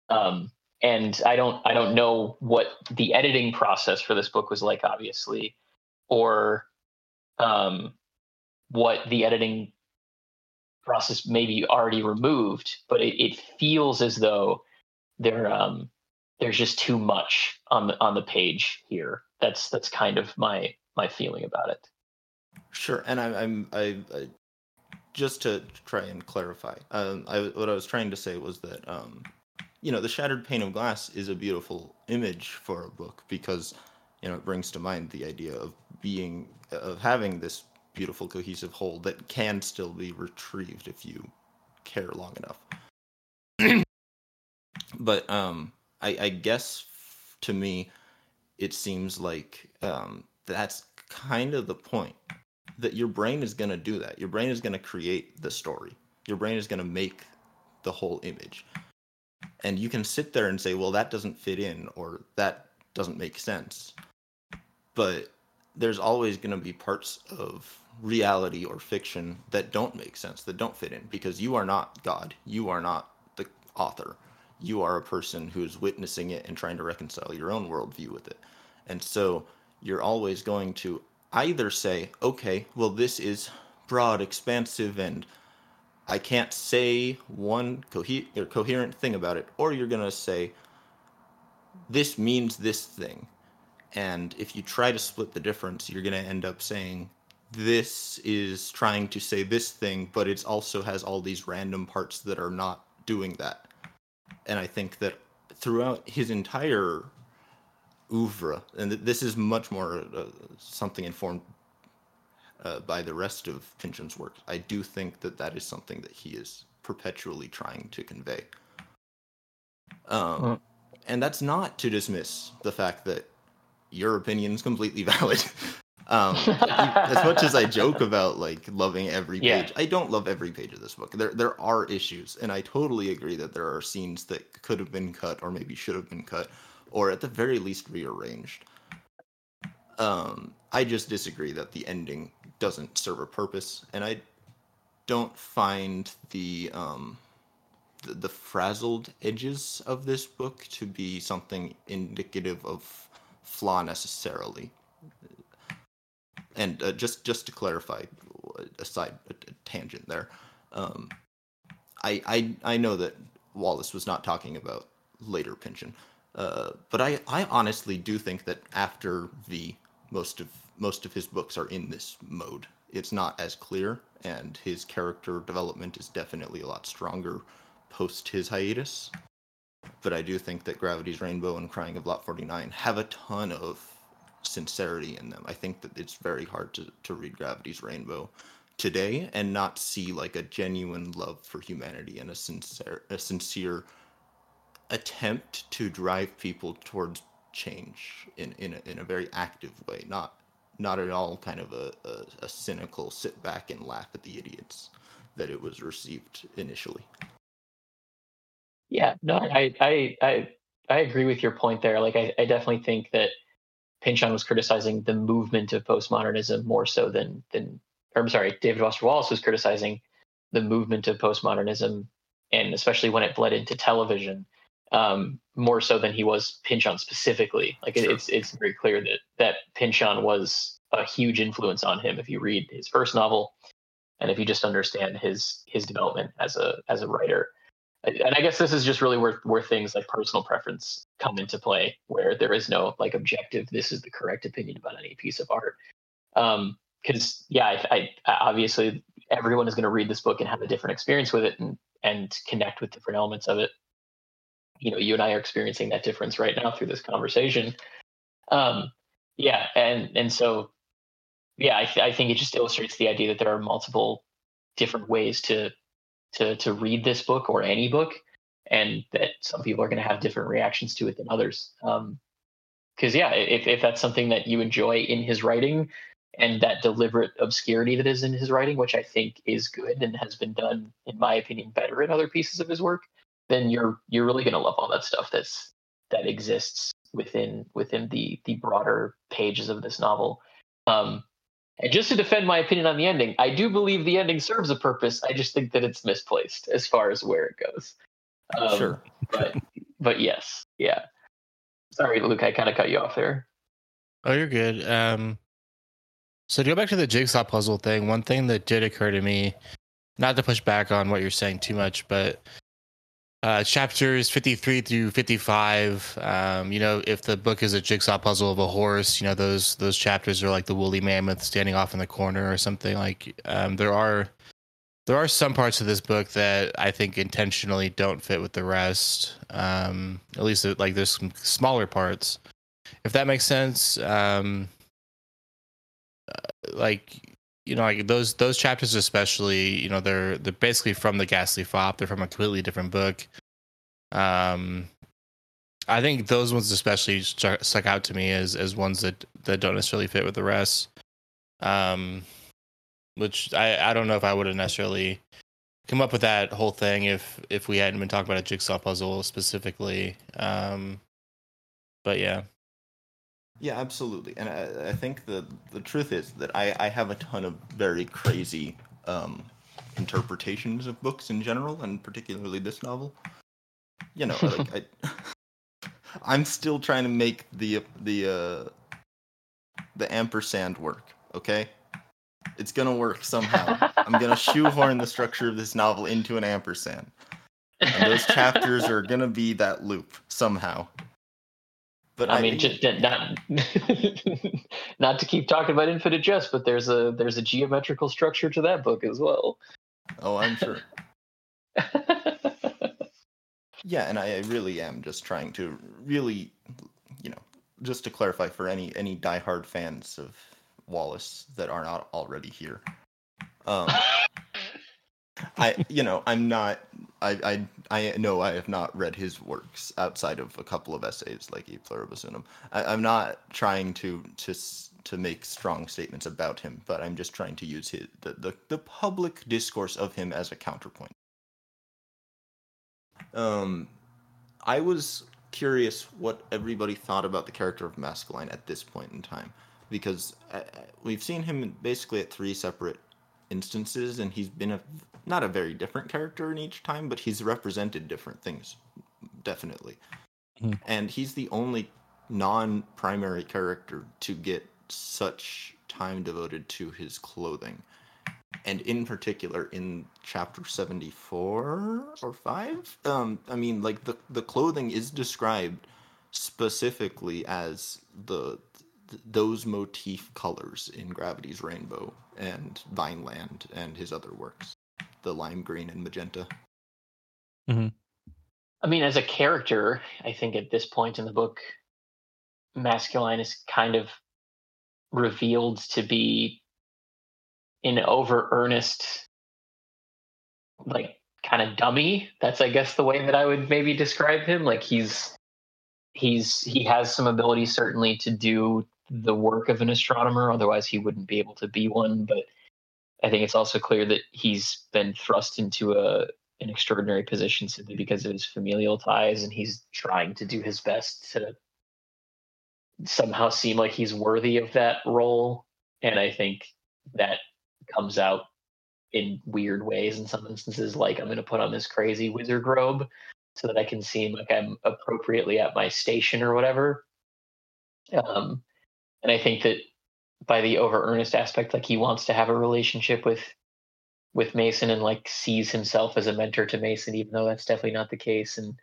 um, and I don't I don't know what the editing process for this book was like, obviously, or um, what the editing process maybe already removed, but it, it feels as though there um there's just too much on the on the page here. That's that's kind of my my feeling about it. Sure, and I, I'm I, I just to try and clarify. Um, I, what I was trying to say was that um, you know the shattered pane of glass is a beautiful image for a book because you know it brings to mind the idea of being of having this beautiful cohesive whole that can still be retrieved if you care long enough. (clears throat) but um, I, I guess to me, it seems like um, that's kind of the point that your brain is going to do that. Your brain is going to create the story. Your brain is going to make the whole image. And you can sit there and say, well, that doesn't fit in or that doesn't make sense. But there's always going to be parts of reality or fiction that don't make sense, that don't fit in because you are not God. You are not the author you are a person who's witnessing it and trying to reconcile your own worldview with it. And so you're always going to either say, okay, well, this is broad, expansive, and I can't say one co- coherent thing about it, or you're going to say, this means this thing. And if you try to split the difference, you're going to end up saying this is trying to say this thing, but it also has all these random parts that are not doing that. And I think that throughout his entire oeuvre, and this is much more uh, something informed uh, by the rest of Pynchon's work, I do think that that is something that he is perpetually trying to convey. Um, And that's not to dismiss the fact that your opinion is completely (laughs) valid. um, as much as I joke about like loving every page, yeah. I don't love every page of this book. There there are issues, and I totally agree that there are scenes that could have been cut or maybe should have been cut, or at the very least rearranged. Um, I just disagree that the ending doesn't serve a purpose, and I don't find the um, the, the frazzled edges of this book to be something indicative of flaw necessarily. And uh, just just to clarify, aside a, a tangent there, um, I, I I know that Wallace was not talking about later Pynchon, uh, but I I honestly do think that after the most of most of his books are in this mode. It's not as clear, and his character development is definitely a lot stronger post his hiatus. But I do think that Gravity's Rainbow and Crying of Lot 49 have a ton of sincerity in them. I think that it's very hard to, to read Gravity's Rainbow today and not see like a genuine love for humanity and a sincere a sincere attempt to drive people towards change in in a, in a very active way not not at all kind of a, a, a cynical sit back and laugh at the idiots that it was received initially yeah, no, I I I I agree with your point there. Like I, I definitely think that Pynchon was criticizing the movement of postmodernism more so than than or I'm sorry, David Foster Wallace was criticizing the movement of postmodernism and especially when it bled into television, um, more so than he was Pynchon specifically. Like sure. it's it's very clear that that Pynchon was a huge influence on him. If you read his first novel, and if you just understand his his development as a as a writer, and I guess this is just really where where things like personal preference come into play, where there is no like objective. This is the correct opinion about any piece of art. Because um, yeah, I, I, obviously everyone is going to read this book and have a different experience with it and and connect with different elements of it. You know, you and I are experiencing that difference right now through this conversation. Um, yeah, and and so yeah, I, th- I think it just illustrates the idea that there are multiple different ways to to to read this book or any book, and that some people are going to have different reactions to it than others. Um, because yeah, if if that's something that you enjoy in his writing, and that deliberate obscurity that is in his writing, which I think is good and has been done, in my opinion, better in other pieces of his work, then you're you're really going to love all that stuff that's that exists within within the the broader pages of this novel. Um, and just to defend my opinion on the ending, I do believe the ending serves a purpose. I just think that it's misplaced as far as where it goes. Um, sure. but but yes, yeah. Sorry, Luke, I kind of cut you off there. Oh, you're good. Um, so to go back to the jigsaw puzzle thing, one thing that did occur to me, not to push back on what you're saying too much, but uh, chapters 53 through 55 um, you know if the book is a jigsaw puzzle of a horse you know those those chapters are like the woolly mammoth standing off in the corner or something like um, there are there are some parts of this book that i think intentionally don't fit with the rest um, at least like there's some smaller parts. If that makes sense um, uh, like you know, like those those chapters especially, you know, they're they're basically from the Ghastly Fop. They're from a completely different book. Um, I think those ones especially stuck out to me as as ones that that don't necessarily fit with the rest. Um, which I I don't know if I would have necessarily come up with that whole thing if if we hadn't been talking about a jigsaw puzzle specifically. Um, but yeah. Yeah, absolutely. And I, I think the the truth is that I, I have a ton of very crazy um, interpretations of books in general, and particularly this novel. You know, like I, (laughs) I'm still trying to make the the uh, the ampersand work. Okay, it's gonna work somehow. I'm gonna (laughs) shoehorn the structure of this novel into an ampersand, and those chapters are gonna be that loop somehow. But I mean, just not (laughs) not to keep talking about Infinite Jest, but there's a there's a geometrical structure to that book as well. Oh, I'm sure. (laughs) yeah, and I really am just trying to really, you know, just to clarify for any any diehard fans of Wallace that are not already here. Um, (laughs) I, you know, I'm not. I, I, I know I have not read his works outside of a couple of essays like E Pluribus Unum. I, I'm not trying to to to make strong statements about him, but I'm just trying to use his the, the, the public discourse of him as a counterpoint. Um, I was curious what everybody thought about the character of Maskelyne at this point in time, because uh, we've seen him basically at three separate instances, and he's been a not a very different character in each time, but he's represented different things, definitely. Mhm. And he's the only non-primary character to get such time devoted to his clothing and in particular in chapter 74 or 5 um i mean like the the clothing is described specifically as the th- those motif colors in gravity's rainbow and vineland and his other works the lime green and magenta mm-hmm. I mean, as a character, I think at this point in the book, Maskelyne is kind of revealed to be an over earnest, like kind of dummy. That's, I guess, the way that I would maybe describe him. Like he's he's he has some ability certainly to do the work of an astronomer. Otherwise, he wouldn't be able to be one. But I think it's also clear that he's been thrust into a an extraordinary position simply because of his familial ties, and he's trying to do his best to somehow seem like he's worthy of that role. And I think that comes out in weird ways in some instances, like I'm going to put on this crazy wizard robe so that I can seem like I'm appropriately at my station or whatever. Um, and I think that by the over earnest aspect, like he wants to have a relationship with with Mason and like sees himself as a mentor to Mason, even though that's definitely not the case, and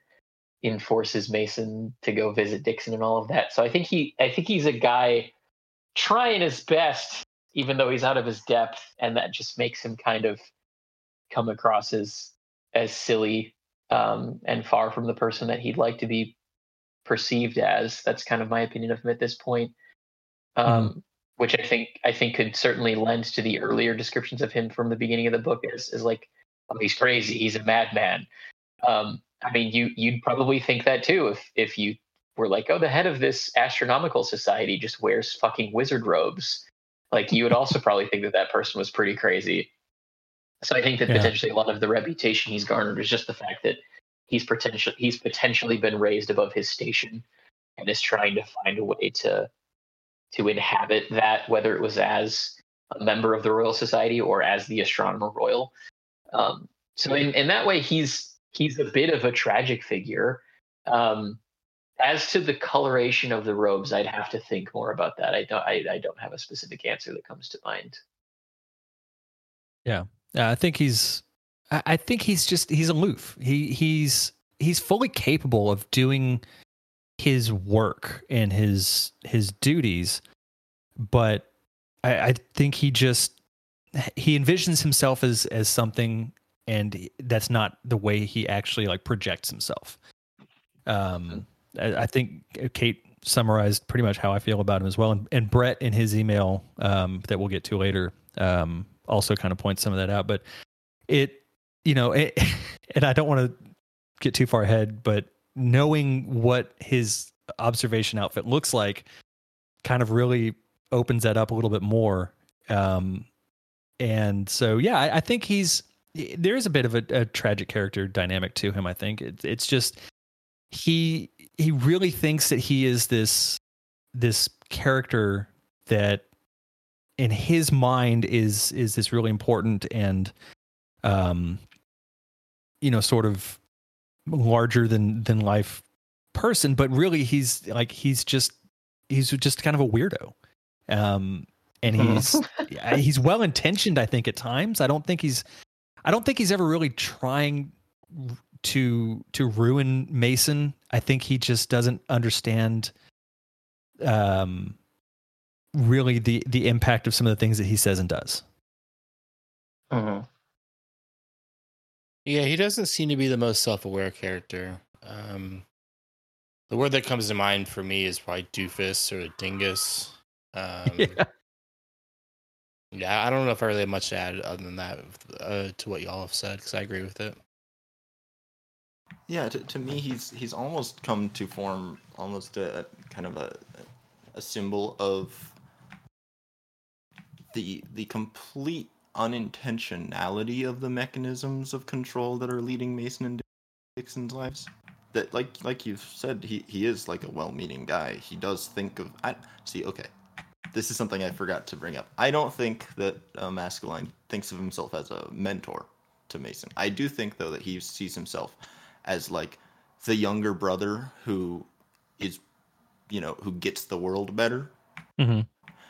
enforces Mason to go visit Dixon and all of that. So I think he I think he's a guy trying his best, even though he's out of his depth, and that just makes him kind of come across as as silly um, and far from the person that he'd like to be perceived as. That's kind of my opinion of him at this point. Um, which I think I think could certainly lend to the earlier descriptions of him from the beginning of the book as, as like, oh, he's crazy, he's a madman. Um, I mean, you you'd probably think that too if if you were like, oh, the head of this astronomical society just wears fucking wizard robes. Like you would also probably think that that person was pretty crazy. So I think that Yeah. potentially a lot of the reputation he's garnered is just the fact that he's potentially he's potentially been raised above his station and is trying to find a way to to inhabit that, whether it was as a member of the Royal Society or as the Astronomer Royal. Um, so in, in that way, he's he's a bit of a tragic figure. Um, as to the coloration of the robes, I'd have to think more about that. I don't I, I don't have a specific answer that comes to mind. Yeah, I think he's. I think he's just he's aloof. He he's he's fully capable of doing his work and his his duties, but I, I think he just he envisions himself as as something, and that's not the way he actually like projects himself. Um, I, I think Kate summarized pretty much how I feel about him as well, and, and Brett in his email um, that we'll get to later um, also kind of points some of that out. But it, you know, it, (laughs) and I don't want to get too far ahead, but knowing what his observation outfit looks like kind of really opens that up a little bit more. Um, and so, yeah, I, I think he's there is a bit of a, a tragic character dynamic to him. I think it, it's just he he really thinks that he is this this character that in his mind is is this really important and um you know sort of larger than than life person but really he's like he's just he's just kind of a weirdo. Um and he's he's well intentioned i think at times. I don't think he's i don't think he's ever really trying to to ruin mason. I think he just doesn't understand um, really the the impact of some of the things that he says and does. hmm Yeah, he doesn't seem to be the most self-aware character. Um, the word that comes to mind for me is probably doofus or dingus. (laughs) Um, yeah. yeah, I don't know if I really have much to add other than that uh, to what y'all have said because I agree with it. Yeah, to, to me, he's he's almost come to form almost a kind of a a symbol of the the complete unintentionality of the mechanisms of control that are leading Mason and Dixon's lives. That like like you've said, he he is like a well-meaning guy. He does think of I see. Okay, this is something I forgot to bring up. I don't think that uh, Maskelyne thinks of himself as a mentor to Mason. I do think though that he sees himself as like the younger brother who is you know who gets the world better hmm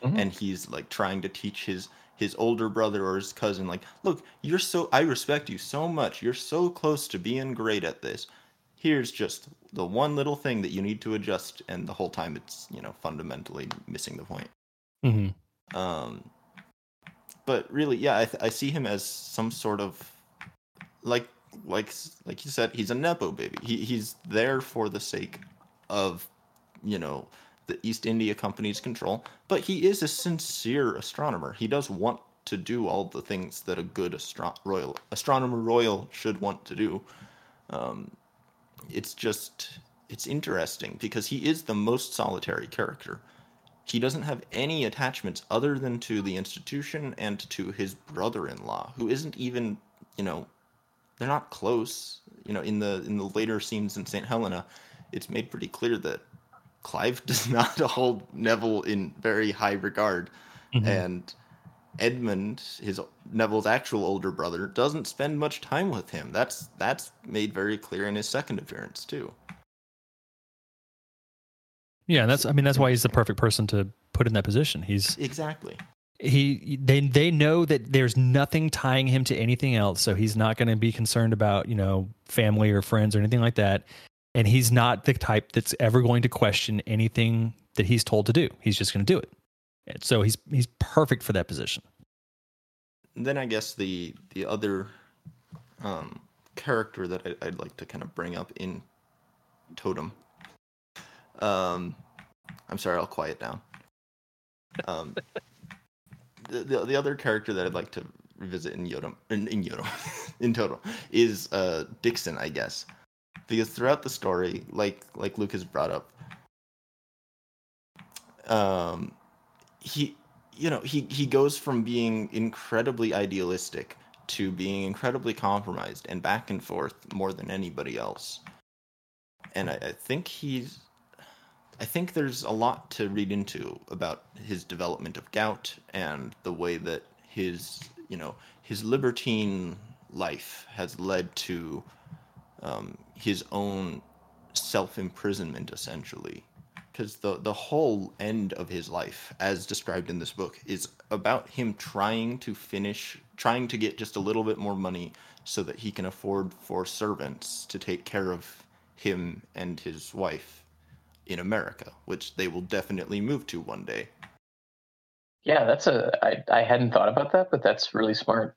Mhm. and he's like trying to teach his his older brother or his cousin like look you're so i respect you so much. You're so close to being great at this. Here's just the one little thing that you need to adjust and the whole time it's you know fundamentally missing the point. Hmm um but really yeah i, th- I see him as some sort of like like like you said he's a nepo baby. He, he's there for the sake of you know the east india company's control but he is a sincere astronomer. He does want to do all the things that a good astro- royal astronomer royal should want to do. Um, it's just it's interesting because he is the most solitary character. He doesn't have any attachments other than to the institution and to his brother-in-law who isn't even you know they're not close. You know in the in the later scenes in st helena it's made pretty clear that clive (laughs) does not hold neville in very high regard Mhm. and edmund his neville's actual older brother doesn't spend much time with him that's that's made very clear in his second appearance too Yeah, that's I mean that's why he's the perfect person to put in that position. He's exactly he they they know that there's nothing tying him to anything else, so he's not going to be concerned about you know family or friends or anything like that. And he's not the type that's ever going to question anything that he's told to do. He's just going to do it. And so he's he's perfect for that position. then I guess the the other um, character that I, I'd like to kind of bring up in Totem. Um, I'm sorry, I'll quiet down. Um, (laughs) the, the the other character that I'd like to revisit in Yodam in, in Yodam (laughs) in Totem is uh, Dixon, I guess, because throughout the story, like like Luke has brought up, um, he you know he he goes from being incredibly idealistic to being incredibly compromised and back and forth more than anybody else. And I, I think he's i think there's a lot to read into about his development of gout and the way that his you know his libertine life has led to um, his own self-imprisonment essentially because the the whole end of his life as described in this book is about him trying to finish trying to get just a little bit more money so that he can afford for servants to take care of him and his wife in America which they will definitely move to one day Yeah, that's a. I I hadn't thought about that, but that's really smart.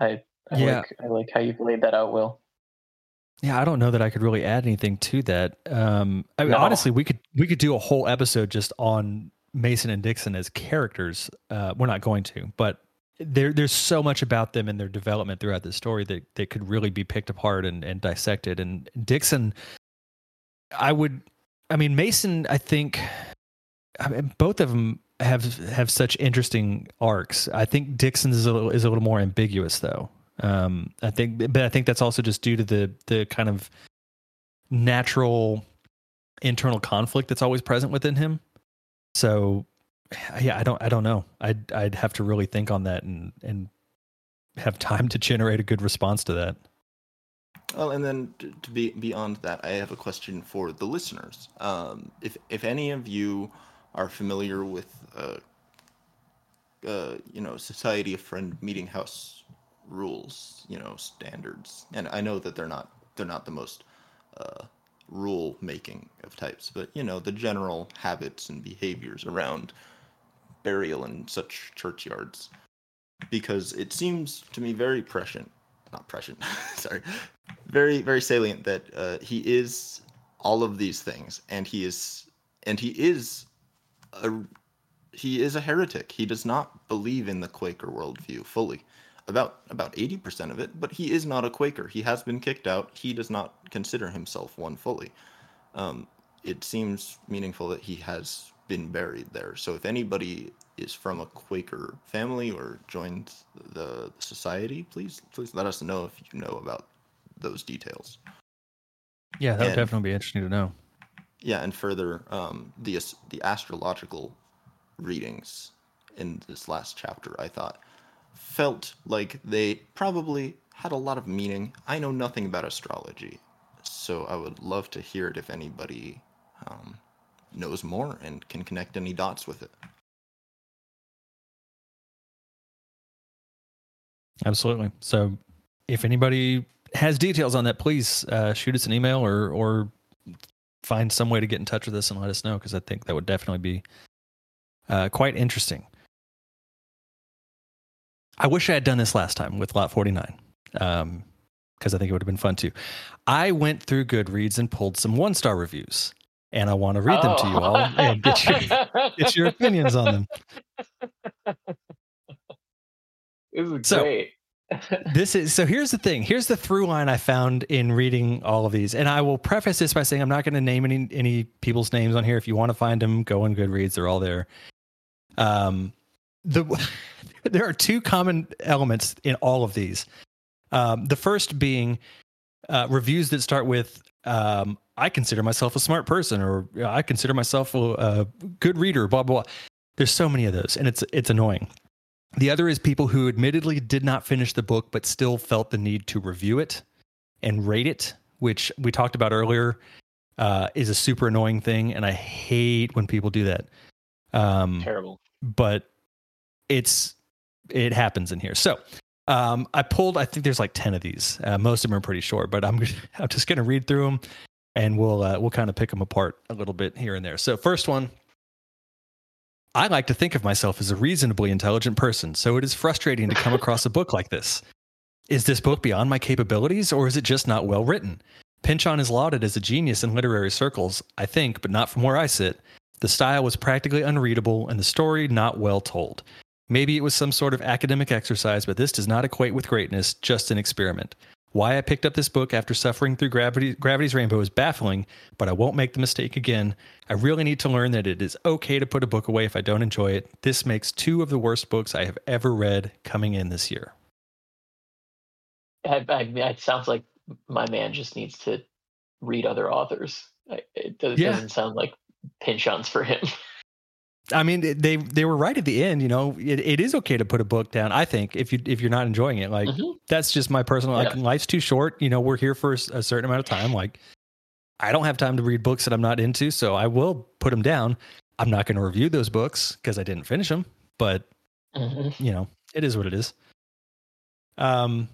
I I Yeah. like I like how you've laid that out, Will. Yeah, I don't know that I could really add anything to that. Um, I mean, No. honestly, we could we could do a whole episode just on Mason and Dixon as characters. Uh, we're not going to, but there there's so much about them and their development throughout the story that that could really be picked apart and, and dissected. And Dixon, I would, I mean, Mason, I think, I mean, both of them have have such interesting arcs. I think Dixon's is a little is a little more ambiguous though. Um, I think, but I think that's also just due to the the kind of natural internal conflict that's always present within him. So, yeah, I don't, I don't know. I'd, I'd have to really think on that and and have time to generate a good response to that. Well, and then to be beyond that, I have a question for the listeners. Um, if if any of you are familiar with, uh, uh, you know, Society of Friend Meeting House rules, you know, standards, and I know that they're not they're not the most uh, rule making of types, but you know the general habits and behaviors around burial in such churchyards, because it seems to me very prescient, not prescient, (laughs) sorry, very very salient that uh, he is all of these things, and he is and he is a he is a heretic. He does not believe in the Quaker worldview fully about about 80% of it, but he is not a Quaker. He has been kicked out. He does not consider himself one fully. Um, it seems meaningful that he has been buried there. So if anybody is from a Quaker family or joined the society, please please let us know if you know about those details. Yeah, that would and, definitely be interesting to know. Yeah, and further, um, the the astrological readings in this last chapter, I thought felt like they probably had a lot of meaning. I know nothing about astrology, so I would love to hear it if anybody um, knows more and can connect any dots with it. Absolutely. So, if anybody has details on that, please uh, shoot us an email or or find some way to get in touch with us and let us know because I think that would definitely be uh, quite interesting. I wish I had done this last time with Lot 49 because um, I think it would have been fun too. I went through Goodreads and pulled some one star reviews, and I want to read oh. them to you all oh. and get your, get your opinions on them. (laughs) This is so, great. (laughs) this is so here's the thing here's the through line i found in reading all of these and i will preface this by saying i'm not going to name any any people's names on here if you want to find them go on goodreads they're all there um the (laughs) there are two common elements in all of these. Um, the first being uh, reviews that start with um, "I consider myself a smart person" or "I consider myself a, a good reader." Blah, blah blah. There's so many of those, and it's it's annoying. The other is people who admittedly did not finish the book but still felt the need to review it and rate it, which we talked about earlier, uh, is a super annoying thing, and I hate when people do that. Um, Terrible. But it's it happens in here. So um, I pulled. I think there's like ten of these. Uh, most of them are pretty short, but I'm (laughs) I'm just to read through them, and we'll uh, we'll kind of pick them apart a little bit here and there. So first one. I like to think of myself as a reasonably intelligent person, so it is frustrating to come across a book like this. Is this book beyond my capabilities, or is it just not well written? Pynchon is lauded as a genius in literary circles, I think, but not from where I sit. The style was practically unreadable and the story not well told. Maybe it was some sort of academic exercise, but this does not equate with greatness, just an experiment. Why I picked up this book after suffering through gravity, Gravity's Rainbow is baffling, but I won't make the mistake again. I really need to learn that it is okay to put a book away if I don't enjoy it. This makes two of the worst books I have ever read coming in this year. I, I, it sounds like my man just needs to read other authors. It, does, yeah. doesn't sound like Pynchon's for him. (laughs) I mean, they they were right at the end. You know, it, it is okay to put a book down. I think if you if you're not enjoying it, like mm-hmm. that's just my personal. Yeah. Like life's too short. You know, we're here for a certain amount of time. Like I don't have time to read books that I'm not into, so I will put them down. I'm not going to review those books because I didn't finish them. But mm-hmm. you know, it is what it is. Um,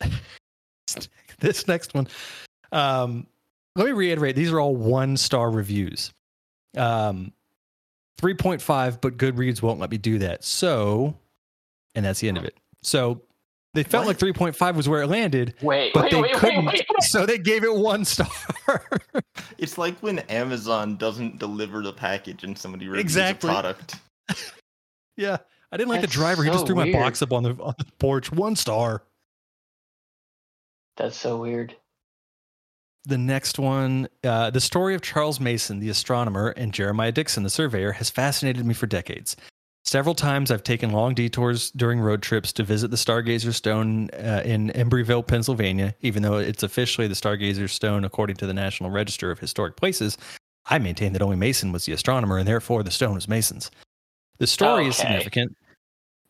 (laughs) this next one. Um, let me reiterate: these are all one star reviews. Um 3.5, but Goodreads won't let me do that. So, and that's the end of it. So they felt what? like 3.5 was where it landed. Wait, but wait, they wait, couldn't. Wait, so they gave it one star. (laughs) it's like when Amazon doesn't deliver the package and somebody reviews exactly. a product. (laughs) yeah. I didn't like that's the driver. So he just threw weird. my box up on the, on the porch. One star. That's so weird the next one, uh, the story of Charles Mason, the astronomer, and Jeremiah Dixon, the surveyor, has fascinated me for decades. Several times I've taken long detours during road trips to visit the Stargazer Stone uh, in Embreeville, Pennsylvania, even though it's officially the Stargazer Stone according to the National Register of Historic Places. I maintain that only Mason was the astronomer, and therefore the stone was Mason's. The story okay. is significant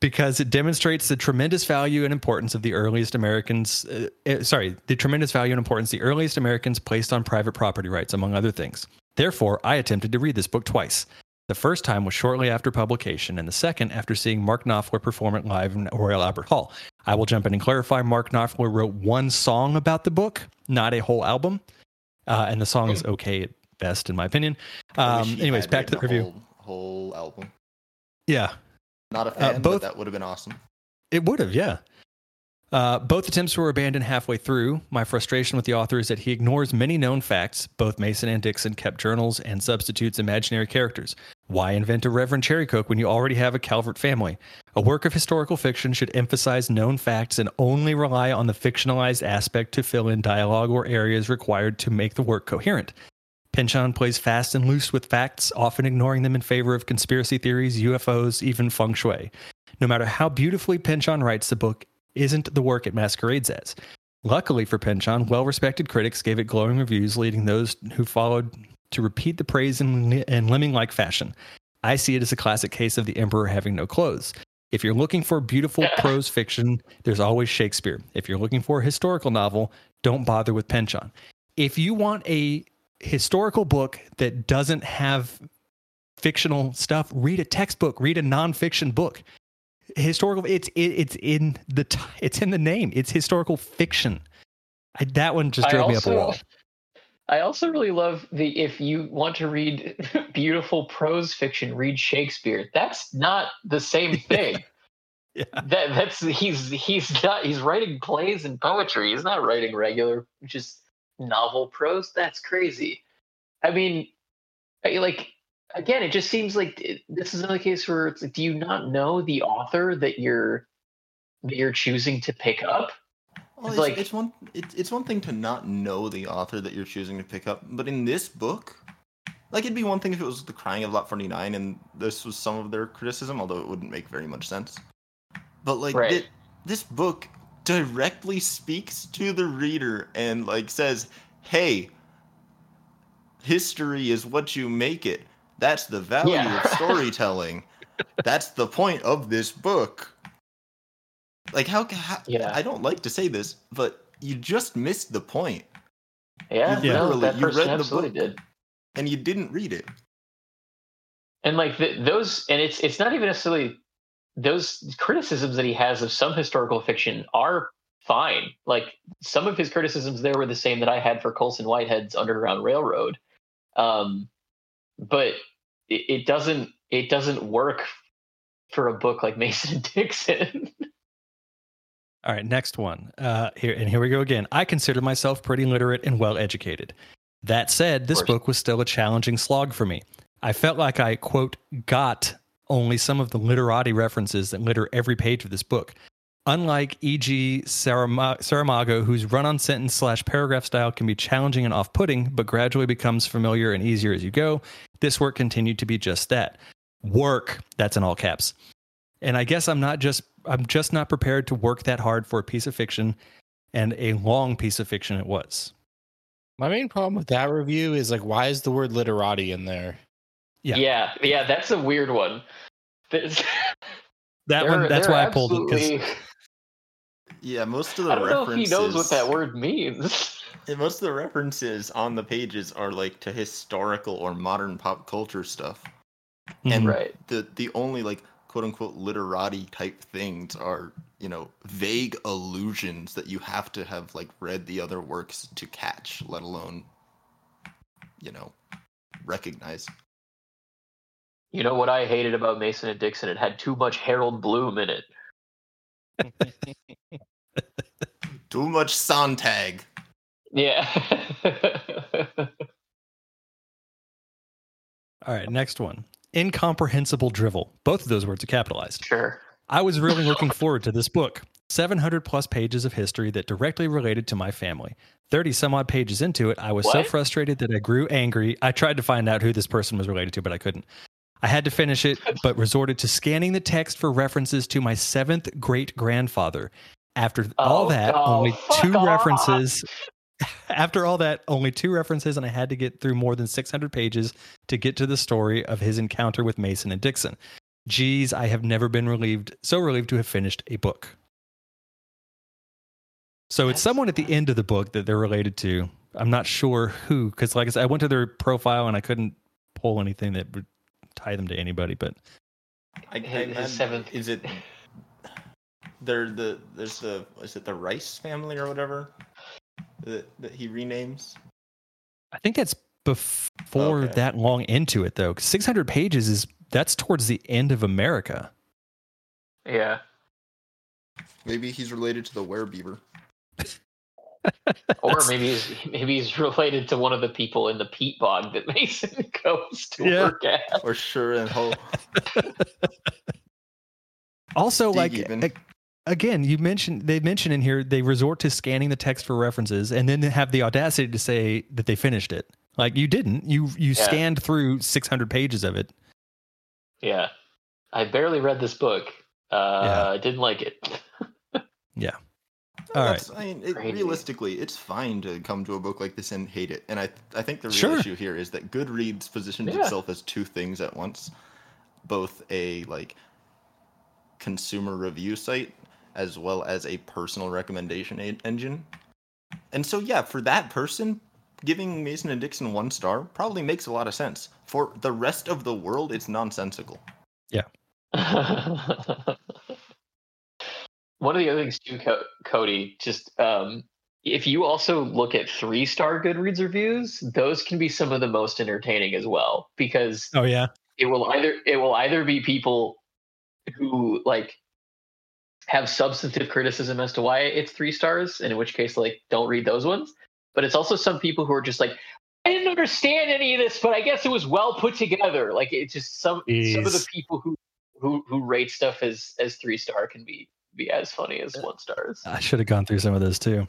because it demonstrates the tremendous value and importance of the earliest Americans. Uh, uh, sorry, the tremendous value and importance the earliest Americans placed on private property rights, among other things. Therefore, I attempted to read this book twice. The first time was shortly after publication, and the second after seeing Mark Knopfler perform it live in Royal Albert Hall. I will jump in and clarify Mark Knopfler wrote one song about the book, not a whole album. uh, and the song is okay at best, in my opinion. Um, anyways, back to the review. Whole, whole album. Yeah, Not a fan, both- but that would have been awesome. It would have, yeah. Uh, both attempts were abandoned halfway through. My frustration with the author is that he ignores many known facts. Both Mason and Dixon kept journals and substitutes imaginary characters. Why invent a Reverend Cherrycoke when you already have a Calvert family? A work of historical fiction should emphasize known facts and only rely on the fictionalized aspect to fill in dialogue or areas required to make the work coherent. Pynchon plays fast and loose with facts, often ignoring them in favor of conspiracy theories, UFOs, even feng shui. No matter how beautifully Pynchon writes the book, isn't the work it masquerades as. Luckily for Pynchon, well respected critics gave it glowing reviews, leading those who followed to repeat the praise in, in lemming like fashion. I see it as a classic case of the emperor having no clothes. If you're looking for beautiful prose fiction, there's always Shakespeare. If you're looking for a historical novel, don't bother with Pynchon. If you want a historical book that doesn't have fictional stuff, read a textbook, read a nonfiction book. Historical, it's it, it's in the t- it's in the name. It's historical fiction. I, that one just drove me up a wall. (laughs) I also really love the if you want to read (laughs) beautiful prose fiction, read Shakespeare. That's not the same (laughs) thing. Yeah. That that's he's he's not he's writing plays and poetry. He's not writing regular just novel prose. That's crazy. I mean, I- like again, it just seems like it, this is another case where it's like, do you not know the author that you're that you're choosing to pick up? Well, It's it's, like- it's one it's, it's one thing to not know the author that you're choosing to pick up, but in this book, like it'd be one thing if it was The Crying of Lot 49 and this was some of their criticism, although it wouldn't make very much sense. But like Right. thi- this book directly speaks to the reader and like says, "Hey, history is what you make it. That's the value Yeah. of (laughs) storytelling. That's the point of this book." Like how, how Yeah. I don't like to say this, but you just missed the point Yeah, You no, literally- that you person read the book. did. and you didn't read it. and like th those and it's it's not even necessarily those criticisms that he has of some historical fiction are fine like some of his criticisms there were the same that i had for colson whitehead's underground railroad um but it, it doesn't it doesn't work for a book like (laughs) mason dixon All right, next one. Uh, here and here we go again. I consider myself pretty literate and well educated. That said, this book was still a challenging slog for me. I felt like I quote got only some of the literati references that litter every page of this book. Unlike E.G. Sarama- Saramago, whose run-on sentence slash paragraph style can be challenging and off-putting, but gradually becomes familiar and easier as you go, this work continued to be just that. Work. That's in all caps. And I guess I'm not just I'm just not prepared to work that hard for a piece of fiction, and a long piece of fiction it was. My main problem with that review is like, why is the word literati in there? Yeah. yeah yeah that's a weird one There's- (laughs) That they're- one. That's why I pulled it because (laughs) Yeah, most of the i don't know if he knows what that word means (laughs) Yeah, most of the references on the pages are like to historical or modern pop culture stuff, and Mhm. right the the only like quote unquote literati type things are you know vague allusions that you have to have like read the other works to catch, let alone you know recognize. You know what I hated about Mason and Dixon? It had too much Harold Bloom in it. (laughs) Too much Sontag. Yeah. (laughs) All right, next one. Incomprehensible drivel. Both of those words are capitalized. sure. I was really looking forward to this book. 700 plus pages of history that directly related to my family. 30 some odd pages into it, I was so frustrated that I grew angry. I tried to find out who this person was related to, but I couldn't. I had to finish it, but resorted to scanning the text for references to my seventh great grandfather. After all Oh, that, oh, only two off. references. (laughs) After all that, only two references, and I had to get through more than 600 pages to get to the story of his encounter with Mason and Dixon. Geez, I have never been relieved, so relieved to have finished a book. So it's someone at the end of the book that they're related to. I'm not sure who, because like I said, I went to their profile and I couldn't pull anything that would tie them to anybody. But I, His- I his imagine- seventh- Is it? They're the there's the is it the Rice family or whatever that that he renames? I think that's before Okay. that long into it though. 600 pages is that's towards the end of America. Yeah. Maybe he's related to the werebeaver. (laughs) Or maybe he's, maybe he's related to one of the people in the peat bog that (laughs) Mason goes to Yeah. work at. Or sure and ho. (laughs) Also, Dig like even. again, you mentioned they mention in here they resort to scanning the text for references and then they have the audacity to say that they finished it. Like you didn't. You you Yeah. scanned through 600 pages of it. Yeah. I barely read this book. Uh, I didn't like it. (laughs) All right. That's- I mean, it, realistically, it's fine to come to a book like this and hate it. And I, I think the real Sure. issue here is that Goodreads positions Yeah. itself as two things at once, both a like consumer review site as well as a personal recommendation a- engine. And so, yeah, for that person, giving Mason and Dixon one star probably makes a lot of sense. For the rest of the world, it's nonsensical. (laughs) One of the other things too, Co- Cody, just um, if you also look at three star Goodreads reviews, those can be some of the most entertaining as well because Oh yeah. it will either it will either be people who like have substantive criticism as to why it's three stars, and in which case like don't read those ones. But it's also some people who are just like, I didn't understand any of this, but I guess it was well put together. Like it's just some some of the people who who who rate stuff as as three star can be be as funny as uh, one stars. I should have gone through some of those too.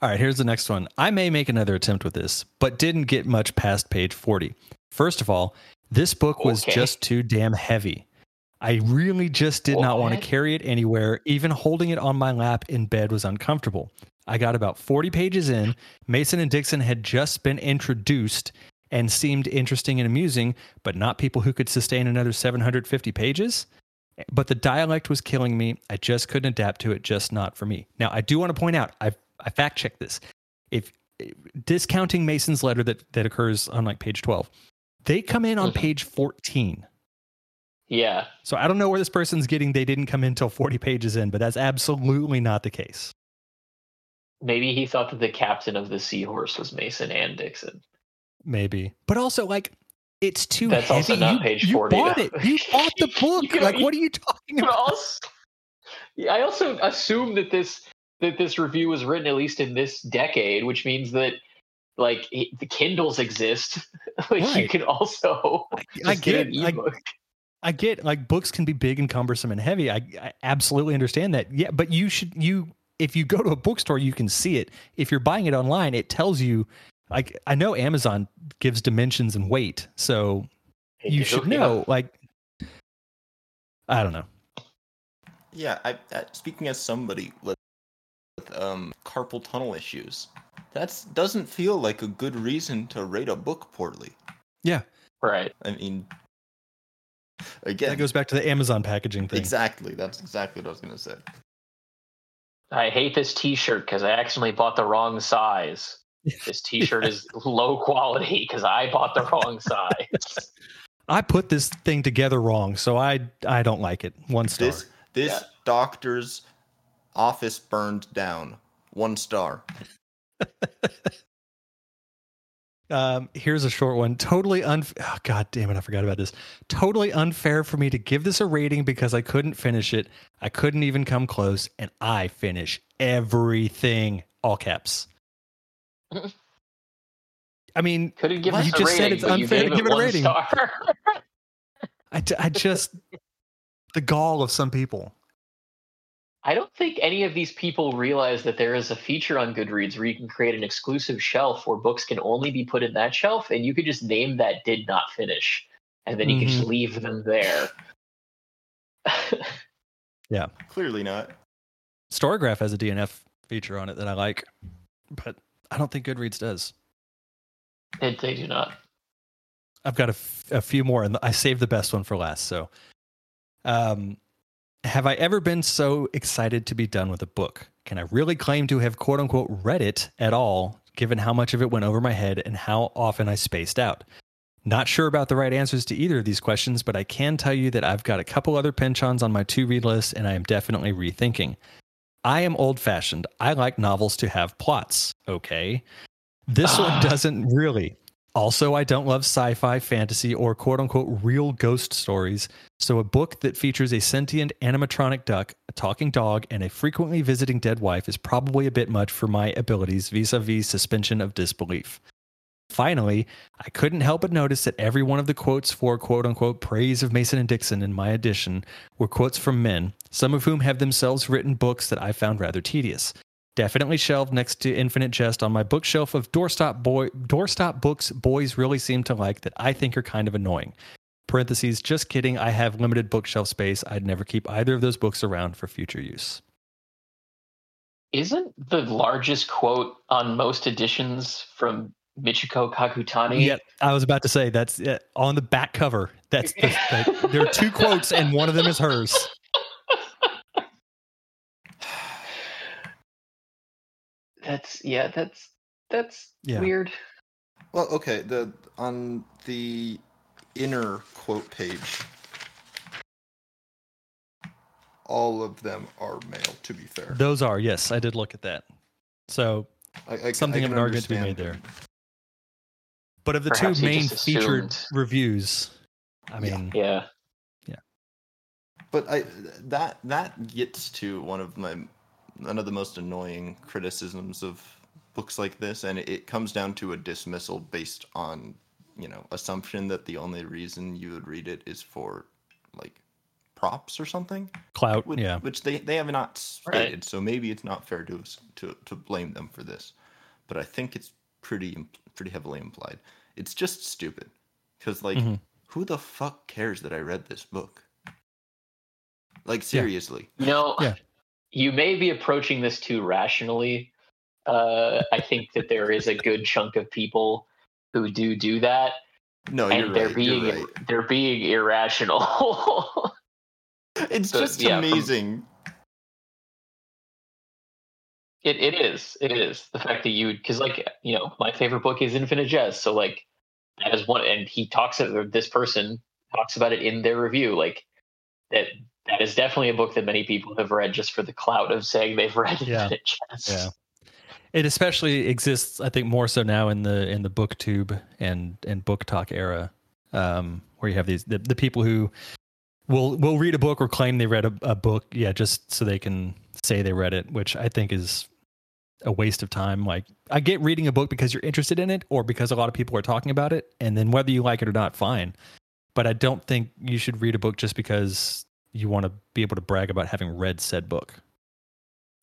All right, here's the next one. I may make another attempt with this, but didn't get much past page 40. First of all, this book was Okay. just too damn heavy. I really just did not want to carry it anywhere. Even holding it on my lap in bed was uncomfortable. I got about 40 pages in. Mason and Dixon had just been introduced and seemed interesting and amusing, but not people who could sustain another 750 pages but the dialect was killing me. I just couldn't adapt to it, just not for me. Now, I do want to point out, I I fact checked this. If discounting Mason's letter that that occurs on like page 12, they come in on Mhm. page 14. Yeah. So I don't know where this person's getting they didn't come in until 40 pages in, but that's absolutely not the case. Maybe he thought that the captain of the seahorse was Mason and Dixon. Maybe. But also like it's too That's heavy. also not you, page you 40, bought though. it. You bought the (laughs) book. Like what are you talking (laughs) about? also, I also assume that this that this review was written at least in this decade, which means that like it, the Kindles exist. (laughs) like you can also I, I get get an I. I get like books can be big and cumbersome and heavy. I, I absolutely understand that. Yeah, but you should you if you go to a bookstore, you can see it. If you're buying it online, it tells you. Like I know Amazon gives dimensions and weight, so They you do, should yeah. know. Like I don't know. Yeah, I, uh, speaking as somebody with, with um, carpal tunnel issues, that doesn't feel like a good reason to rate a book poorly. Yeah, right. I mean, again, That goes back to the Amazon packaging thing. exactly. That's exactly what I was gonna say. I hate this T-shirt because I accidentally bought the wrong size. This T-shirt is low quality because I bought the wrong size. I put this thing together wrong, so I I don't like it. One star. This this Yeah. doctor's office burned down. One star. (laughs) Um, here's a short one. Totally unfair. Oh, God damn it. I forgot about this. Totally unfair for me to give this a rating because I couldn't finish it. I couldn't even come close, and I finish everything. All caps. I mean, Couldn't give What? You a just said it's unfair to give it a rating. Star. I, d- I just, the gall of some people. I don't think any of these people realize that there is a feature on Goodreads where you can create an exclusive shelf where books can only be put in that shelf, and you could just name that "did not finish," and then you can just mm-hmm. leave them there. (laughs) Yeah, clearly not. Storygraph has a DNF feature on it that I like, but I don't think Goodreads does. they, they do not. I've got a, f- a few more, and I saved the best one for last. So, um, have I ever been so excited to be done with a book? Can I really claim to have quote unquote read it at all, given how much of it went over my head and how often I spaced out? Not sure about the right answers to either of these questions, but I can tell you that I've got a couple other Pynchons on my to read list, and I am definitely rethinking. I am old fashioned. I like novels to have plots. Okay. This one ah. doesn't really. Also, I don't love sci fi, fantasy, or quote unquote real ghost stories. So, a book that features a sentient animatronic duck, a talking dog, and a frequently visiting dead wife is probably a bit much for my abilities vis a vis suspension of disbelief. Finally, I couldn't help but notice that every one of the quotes for quote unquote praise of Mason and Dixon in my edition were quotes from men, some of whom have themselves written books that I found rather tedious. Definitely shelved next to Infinite Jest on my bookshelf of doorstop boy doorstop books boys really seem to like that I think are kind of annoying. Parentheses, just kidding, I have limited bookshelf space. I'd never keep either of those books around for future use. Isn't the largest quote on most editions from Michiko Kakutani? Yeah, I was about to say that's uh, on the back cover. That's the, the, there are two (laughs) quotes and one of them is hers. That's yeah, that's that's Yeah. weird. Well, okay. The on the inner quote page, all of them are male. To be fair, Those are yes, I did look at that. So I, I, something I of an argument to be made there. But of the Perhaps two main featured reviews, I mean, Yeah. Yeah. But I that that gets to one of my one of the most annoying criticisms of books like this, and it, it comes down to a dismissal based on you know assumption that the only reason you would read it is for like props or something, clout. which, yeah, which they they have not Right. stated. So maybe it's not fair to us to to blame them for this, but I think it's pretty pretty heavily implied. It's just stupid because like Mhm. who the fuck cares that I read this book? Like seriously. You know, Yeah. you may be approaching this too rationally. Uh, I think that there is a good chunk of people who do do that, No, you're and they're right. being you're right. they're being irrational. (laughs) It's So, just yeah, from- amazing. It it is. It is the fact that you because like you know my favorite book is Infinite Jest. So like that is one, and he talks about this person talks about it in their review. Like that that is definitely a book that many people have read just for the clout of saying they've (laughs) read Yeah. Infinite Jest. yeah. It especially exists, I think, more so now in the in the booktube and and BookTok era, um, where you have these the, the people who will will read a book or claim they read a, a book, yeah, just so they can say they read it, which I think is a waste of time. Like I get reading a book because you're interested in it or because a lot of people are talking about it, and then whether you like it or not, fine. But I don't think you should read a book just because you want to be able to brag about having read said book.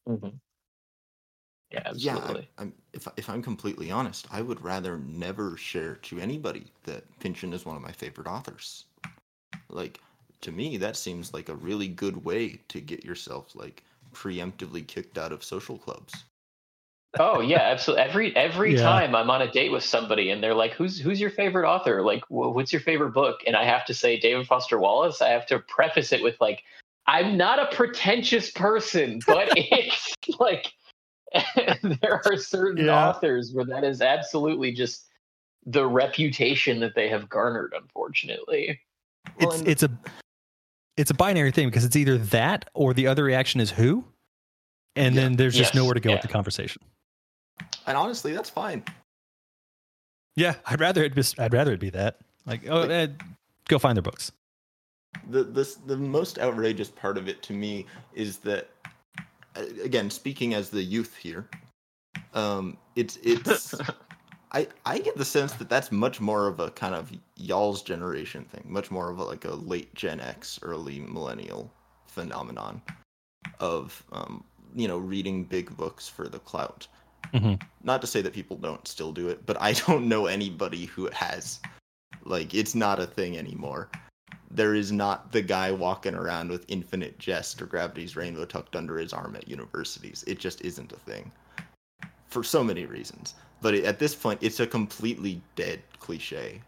Mm-hmm. Yeah, Yeah, absolutely. I, I'm, if if I'm completely honest, I would rather never share to anybody that Pynchon is one of my favorite authors. Like to me, that seems like a really good way to get yourself like preemptively kicked out of social clubs. Oh yeah, absolutely. Every every Yeah. time I'm on a date with somebody and they're like, "Who's who's your favorite author? Like, wh- what's your favorite book?" And I have to say David Foster Wallace. I have to preface it with like, "I'm not a pretentious person, but (laughs) it's like (laughs) there are certain Yeah. authors where that is absolutely just the reputation that they have garnered. Unfortunately, Well, it's and- it's a it's a binary thing because it's either that or the other reaction is who, and Yeah. then there's just Yes, nowhere to go with the conversation. And honestly, that's fine. Yeah, I'd rather it just I'd rather it be that. Like, oh, Like- eh, go find their books. the this the most outrageous part of it to me is that uh, again speaking as the youth here um it's it's (laughs) i i get the sense that that's much more of a kind of y'all's generation thing much more of a, like a late gen x early millennial phenomenon of um you know reading big books for the clout Mhm. not to say that people don't still do it but i (laughs) don't know anybody who has like it's not a thing anymore there is not the guy walking around with infinite jest or gravity's rainbow tucked under his arm at universities. It just isn't a thing for so many reasons. But at this point, it's a completely dead cliche.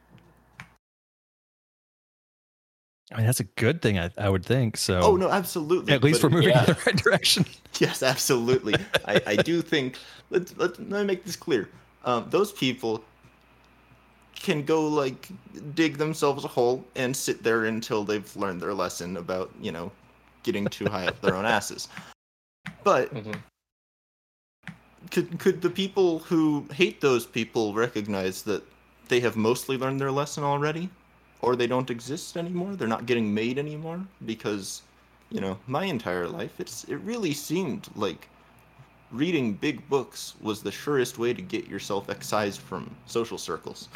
I mean, that's a good thing. I, I would think so. Oh no, absolutely. At least but we're moving yeah. in the right direction. (laughs) Yes, absolutely. I, I do think let's let let me make this clear. Um, those people can go like dig themselves a hole and sit there until they've learned their lesson about you know getting too high up their own asses. But (laughs) Mhm. could could the people who hate those people recognize that they have mostly learned their lesson already, or they don't exist anymore? They're not getting made anymore because, you know, my entire life it's it really seemed like reading big books was the surest way to get yourself excised from social circles.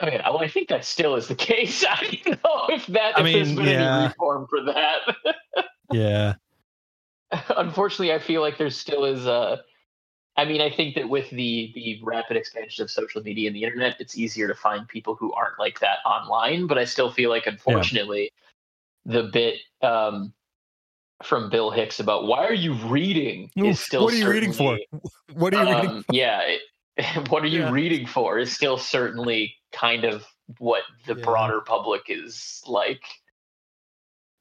Okay, well, I think that still is the case. (laughs) I don't know if that I if there's mean, been yeah. any reform for that. (laughs) Yeah. Unfortunately, I feel like there still is a. I mean, I think that with the the rapid expansion of social media and the internet, it's easier to find people who aren't like that online. But I still feel like, unfortunately, the bit um, from Bill Hicks about why are you reading is Oof, still what are you reading for? (laughs) What are you reading? um, yeah, it- (laughs) what are you Yeah. reading for is still certainly kind of what the Yeah. broader public is like.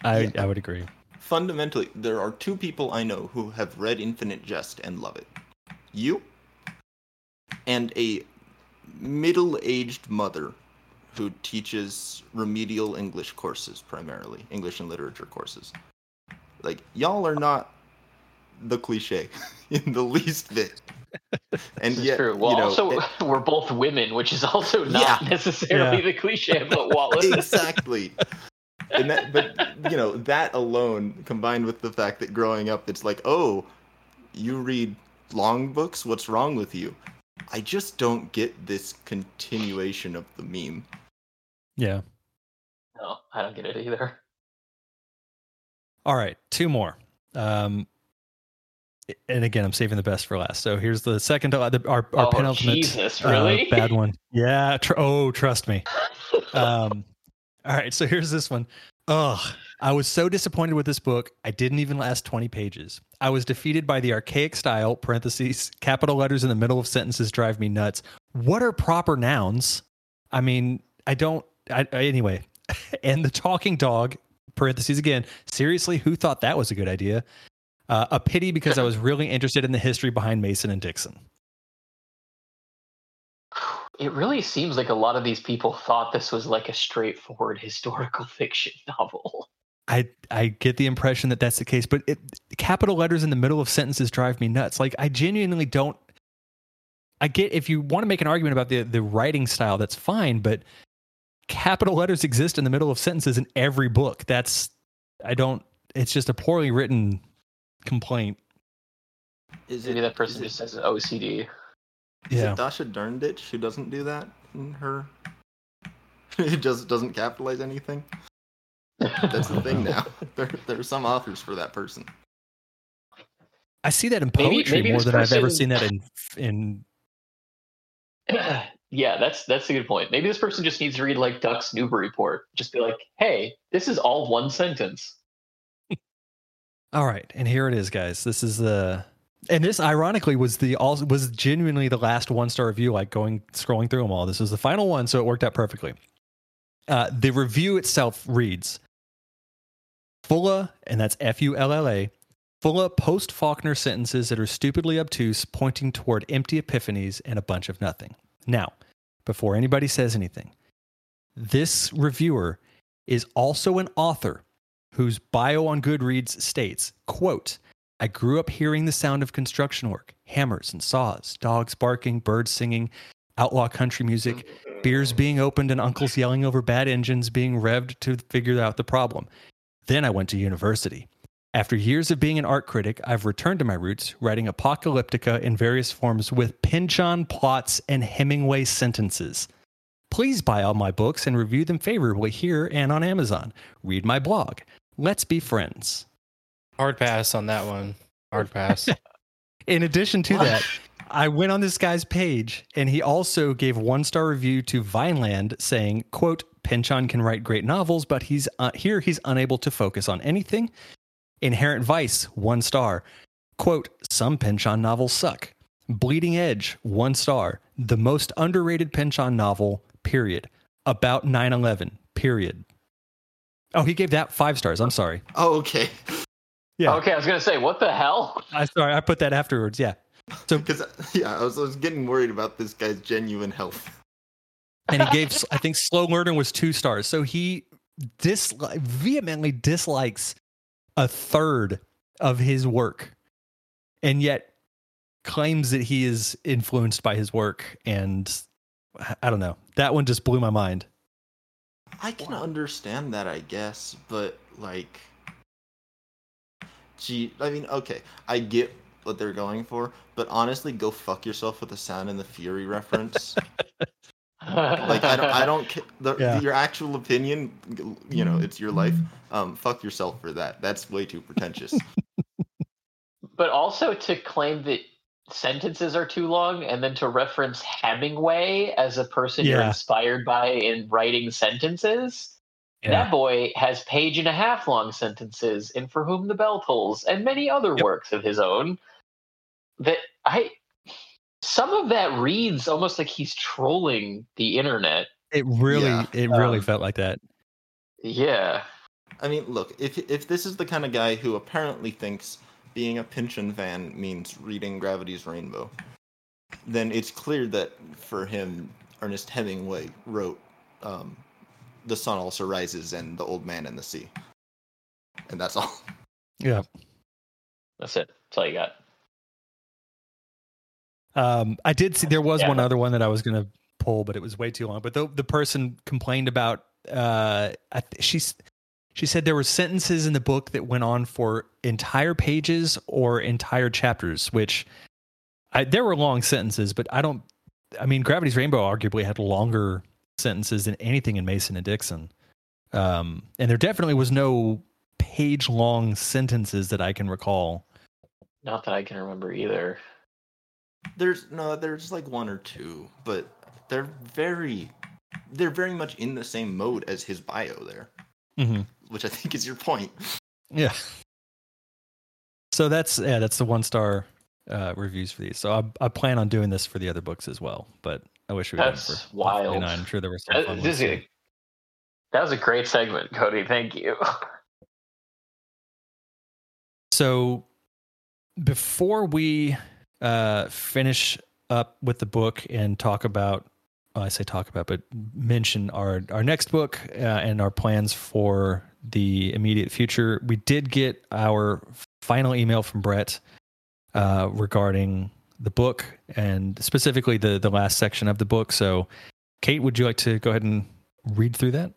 I I would agree. Fundamentally, there are two people I know who have read Infinite Jest and love it. You and a middle-aged mother who teaches remedial English courses primarily, English and literature courses. Like y'all are not the cliche (laughs) in the least bit. (laughs) And This is yet, true. Well, you know, also it- (laughs) we're both women, which is also not Yeah. necessarily Yeah. the cliche about Wallace. exactly. And that, but you know, that alone combined with the fact that growing up, it's like, oh, you read long books. What's wrong with you? I just don't get this continuation of the meme. Yeah. No, I don't get it either. All right, two more. Um, and again, I'm saving the best for last. So here's the second, to, the, our, our oh, penultimate Jesus, uh, bad one. Yeah. Tr- oh, trust me. (laughs) Um, all right, so here's this one. Ugh, I was so disappointed with this book. I didn't even last 20 pages. I was defeated by the archaic style, parentheses, capital letters in the middle of sentences drive me nuts. What are proper nouns? I mean, I don't, I, anyway. (laughs) and the talking dog, parentheses again, seriously, who thought that was a good idea? Uh, a pity because I was really interested in the history behind Mason and Dixon. It really seems like a lot of these people thought this was like a straightforward (laughs) historical fiction (laughs) novel. I I get the impression that that's the case, but it, capital letters in the middle of sentences drive me nuts. Like I genuinely don't. I get if you want to make an argument about the the writing style, that's fine, but capital letters exist in the middle of sentences in every book. That's I don't. It's just a poorly written complaint. Is it, Maybe that person is just has an OCD. It, is Yeah. it Dasha Durnditch who doesn't do that in her? (laughs) It just doesn't capitalize anything. That's the thing (laughs) now. (laughs) There, there are some authors for that person. I see that in poetry maybe more this than I've ever seen that in in. yeah, that's that's a good point. Maybe this person just needs to read like Ducks, Newburyport. Just be like, hey, this is all one sentence. All right, and here it is, guys. This is the and this ironically was the all was genuinely the last one star review. Like going scrolling through them all, this was the final one, so it worked out perfectly. Uh, the review itself reads: Fulla, and that's F U L L A, Fulla post Faulkner sentences that are stupidly obtuse, pointing toward empty epiphanies and a bunch of nothing. Now, before anybody says anything, this reviewer is also an author whose bio on Goodreads states, quote, I grew up hearing the sound of construction work, hammers and saws, dogs barking, birds singing, outlaw country music, beers being opened and uncles yelling over bad engines being revved to figure out the problem. Then I went to university. After years of being an art critic, I've returned to my roots, writing apocalyptica in various forms with Pynchon plots and Hemingway sentences. Please buy all my books and review them favorably here and on Amazon. Read my blog. Let's be friends. Hard pass on that one. Hard pass. (laughs) In addition to that, I went on this guy's page and he also gave one star review to Vineland saying, quote, Pynchon can write great novels, but he's uh, here he's unable to focus on anything. Inherent Vice, one star. Quote, some Pynchon novels suck. Bleeding Edge, one star. The most underrated Pynchon novel, period. About 9 11, period. Oh, he gave that five stars. I'm sorry. Oh, okay. Yeah. Okay, I was gonna say, what the hell? I sorry, I put that afterwards. Yeah. So (laughs) Because yeah, I was, I was getting worried about this guy's genuine health. and he (laughs) gave I think Slow Learner was two stars. So he disli- vehemently dislikes a third of his work, and yet claims that he is influenced by his work, and I don't know. That one just blew my mind. I can understand that, I guess, but like, gee, I mean, okay, I get what they're going for, but honestly, go fuck yourself with the Sound and the Fury reference. (laughs) like, I don't, I don't, ca- the, Yeah. your actual opinion, you know, it's your life. Um, fuck yourself for that. That's way too pretentious. (laughs) but also to claim that sentences are too long and then to reference Hemingway as a person you're inspired by in writing sentences. That boy has page and a half long sentences in For Whom the Bell Tolls and many other Yep. works of his own. That I some of that reads almost like he's trolling the internet. It really, Yeah. it really Um, felt like that. Yeah. I mean, look, if if this is the kind of guy who apparently thinks being a Pynchon fan means reading Gravity's Rainbow, then it's clear that for him, Ernest Hemingway wrote um, "The Sun Also Rises" and "The Old Man and the Sea," and that's all. (laughs) Yeah. That's it. That's all you got. Um, I did see there was Yeah. one other one that I was going to pull, but it was way too long. But the the person complained about uh, I, she's she said there were sentences in the book that went on for entire pages or entire chapters, which I, there were long sentences, but I don't. I mean, Gravity's Rainbow arguably had longer sentences than anything in Mason and Dixon, um, and there definitely was no page long sentences that I can recall. Not that I can remember either. There's no, there's like one or two, but they're very, they're very much in the same mode as his bio there, Mm-hmm. which I think is your point. Yeah. So that's yeah, that's the one star uh, reviews for these. So I, I plan on doing this for the other books as well, but I wish we had done it That's wild. 49. I'm sure there were some fun this ones. is too. a- that was a great segment, Cody. Thank you. (laughs) So before we uh, finish up with the book and talk about, well, I say talk about, but mention our our next book uh, and our plans for the immediate future, we did get our final email from Brett uh, regarding the book and specifically the the last section of the book. So, Kate, would you like to go ahead and read through that?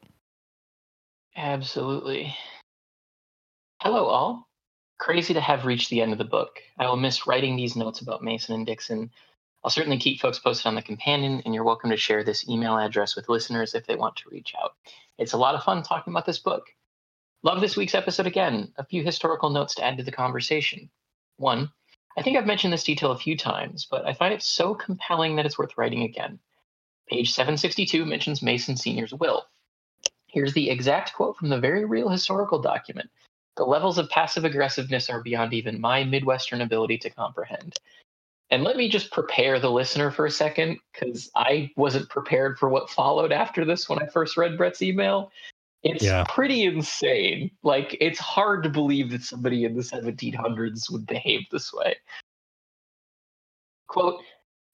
Absolutely. Hello, all. Crazy to have reached the end of the book. I will miss writing these notes about Mason and Dixon. I'll certainly keep folks posted on the companion, and you're welcome to share this email address with listeners if they want to reach out. It's a lot of fun talking about this book. Love this week's episode again. A few historical notes to add to the conversation. One, I think I've mentioned this detail a few times, but I find it so compelling that it's worth writing again. Page 762 mentions Mason Sr.'s will. Here's the exact quote from the very real historical document. The levels of passive aggressiveness are beyond even my Midwestern ability to comprehend. And let me just prepare the listener for a second, because I wasn't prepared for what followed after this when I first read Brett's email. It's Yeah. pretty insane. Like, it's hard to believe that somebody in the 1700s would behave this way. Quote,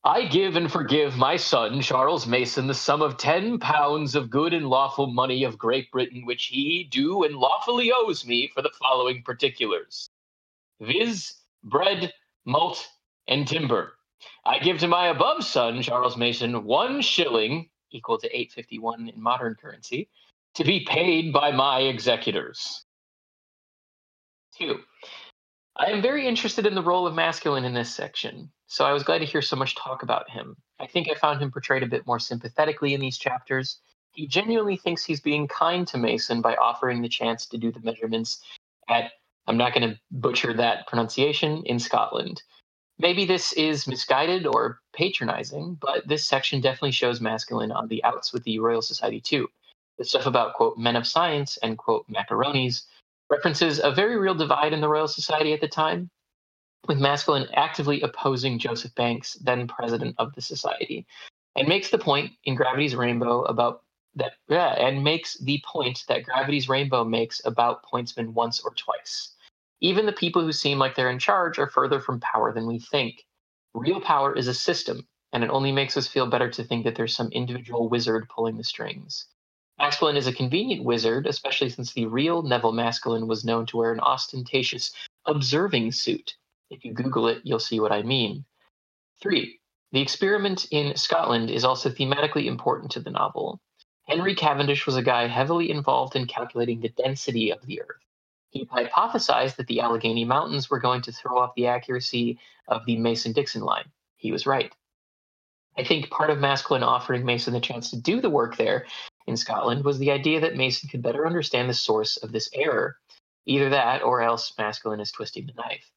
I give and forgive my son, Charles Mason, the sum of ten pounds of good and lawful money of Great Britain, which he do and lawfully owes me for the following particulars viz., bread, malt, and timber. I give to my above son, Charles Mason, one shilling, equal to 851 in modern currency, to be paid by my executors. Two, I am very interested in the role of Maskelyne in this section, so I was glad to hear so much talk about him. I think I found him portrayed a bit more sympathetically in these chapters. He genuinely thinks he's being kind to Mason by offering the chance to do the measurements at, I'm not going to butcher that pronunciation, in Scotland. Maybe this is misguided or patronizing, but this section definitely shows Maskelyne on the outs with the Royal Society too. The stuff about, quote, men of science and, quote, macaronis references a very real divide in the Royal Society at the time, with Maskelyne actively opposing Joseph Banks, then president of the society, and makes the point in Gravity's Rainbow about that, yeah, and makes the point that Gravity's Rainbow makes about pointsmen once or twice. Even the people who seem like they're in charge are further from power than we think. Real power is a system, and it only makes us feel better to think that there's some individual wizard pulling the strings. Maskelyne is a convenient wizard, especially since the real Nevil Maskelyne was known to wear an ostentatious observing suit. If you Google it, you'll see what I mean. Three, the experiment in Scotland is also thematically important to the novel. Henry Cavendish was a guy heavily involved in calculating the density of the Earth. He hypothesized that the Allegheny Mountains were going to throw off the accuracy of the Mason Dixon line. He was right. I think part of Maskelyne offering Mason the chance to do the work there in Scotland was the idea that Mason could better understand the source of this error. Either that, or else Maskelyne is twisting the knife.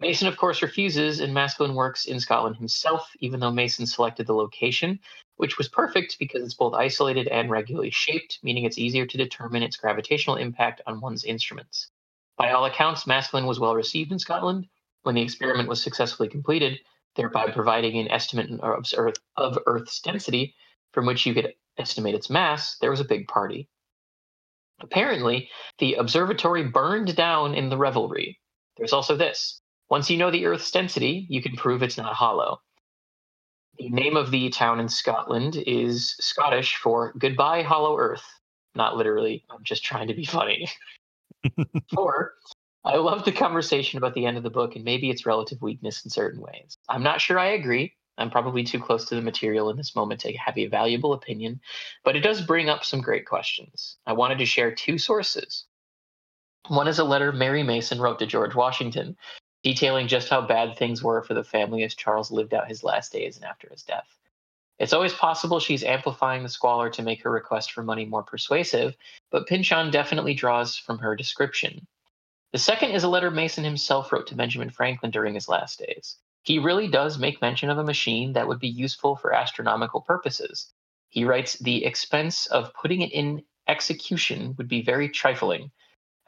Mason, of course, refuses, and Maskelyne works in Scotland himself, even though Mason selected the location, which was perfect because it's both isolated and regularly shaped, meaning it's easier to determine its gravitational impact on one's instruments. By all accounts, Maskelyne was well received in Scotland. When the experiment was successfully completed, thereby providing an estimate of, of Earth's density from which you could estimate its mass, there was a big party. Apparently, the observatory burned down in the revelry. There's also this once you know the Earth's density, you can prove it's not hollow. The name of the town in Scotland is Scottish for goodbye, hollow Earth. Not literally, I'm just trying to be funny. (laughs) Four, I love the conversation about the end of the book and maybe its relative weakness in certain ways. I'm not sure I agree. I'm probably too close to the material in this moment to have a valuable opinion, but it does bring up some great questions. I wanted to share two sources. One is a letter Mary Mason wrote to George Washington, detailing just how bad things were for the family as Charles lived out his last days and after his death. It's always possible she's amplifying the squalor to make her request for money more persuasive, but Pynchon definitely draws from her description. The second is a letter Mason himself wrote to Benjamin Franklin during his last days. He really does make mention of a machine that would be useful for astronomical purposes. He writes, The expense of putting it in execution would be very trifling.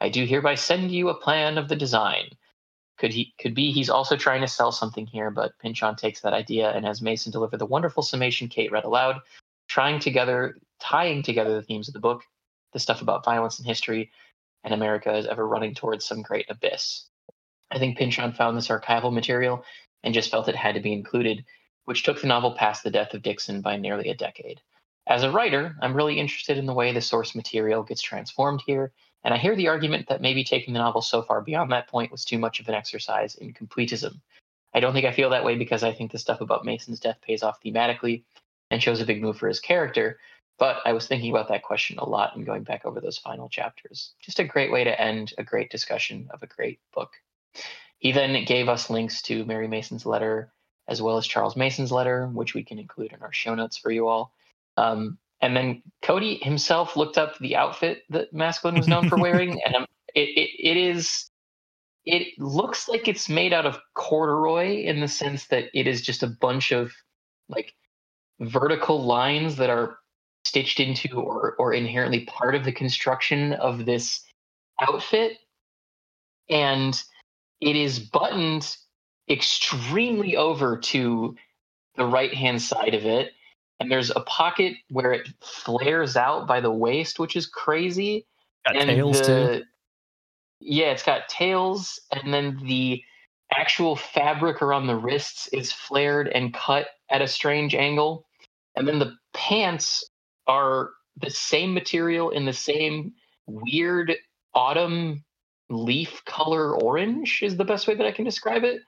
I do hereby send you a plan of the design. Could he could be he's also trying to sell something here, but Pynchon takes that idea and has Mason deliver the wonderful summation Kate read aloud, trying together tying together the themes of the book, the stuff about violence and history, and America is ever running towards some great abyss. I think Pynchon found this archival material and just felt it had to be included, which took the novel past the death of Dixon by nearly a decade. As a writer, I'm really interested in the way the source material gets transformed here, and I hear the argument that maybe taking the novel so far beyond that point was too much of an exercise in completism. I don't think I feel that way because I think the stuff about Mason's death pays off thematically and shows a big move for his character, but I was thinking about that question a lot and going back over those final chapters. Just a great way to end a great discussion of a great book. He then gave us links to Mary Mason's letter as well as Charles Mason's letter, which we can include in our show notes for you all. Um, and then Cody himself looked up the outfit that Maskelyne was known for (laughs) wearing, and it, it, it is it looks like it's made out of corduroy in the sense that it is just a bunch of like vertical lines that are stitched into or or inherently part of the construction of this outfit and it is buttoned extremely over to the right hand side of it and there's a pocket where it flares out by the waist which is crazy Got and tails the, too. yeah it's got tails and then the actual fabric around the wrists is flared and cut at a strange angle and then the pants are the same material in the same weird autumn leaf color orange is the best way that I can describe it.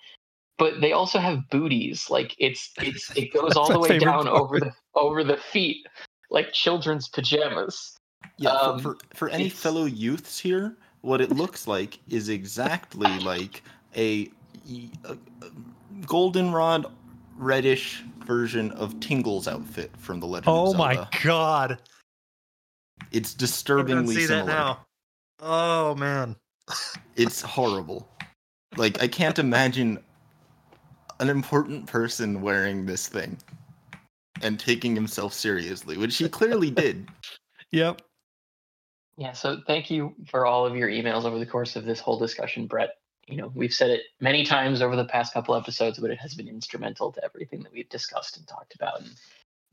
But they also have booties. Like it's it's it (laughs) goes all the way favorite down over the over the feet, like children's pajamas. Yeah, Um, for, for, for any it's- fellow youths here, what it looks like is exactly like a, a, a goldenrod reddish version of Tingle's outfit from the Legend Oh of my god! It's I disturbingly see similar. that now. Oh man. It's horrible. Like I can't imagine an important person wearing this thing and taking himself seriously, which he clearly (laughs) did. Yep. Yeah, so thank you for all of your emails over the course of this whole discussion, Brett. You know, we've said it many times over the past couple episodes, but it has been instrumental to everything that we've discussed and talked about. And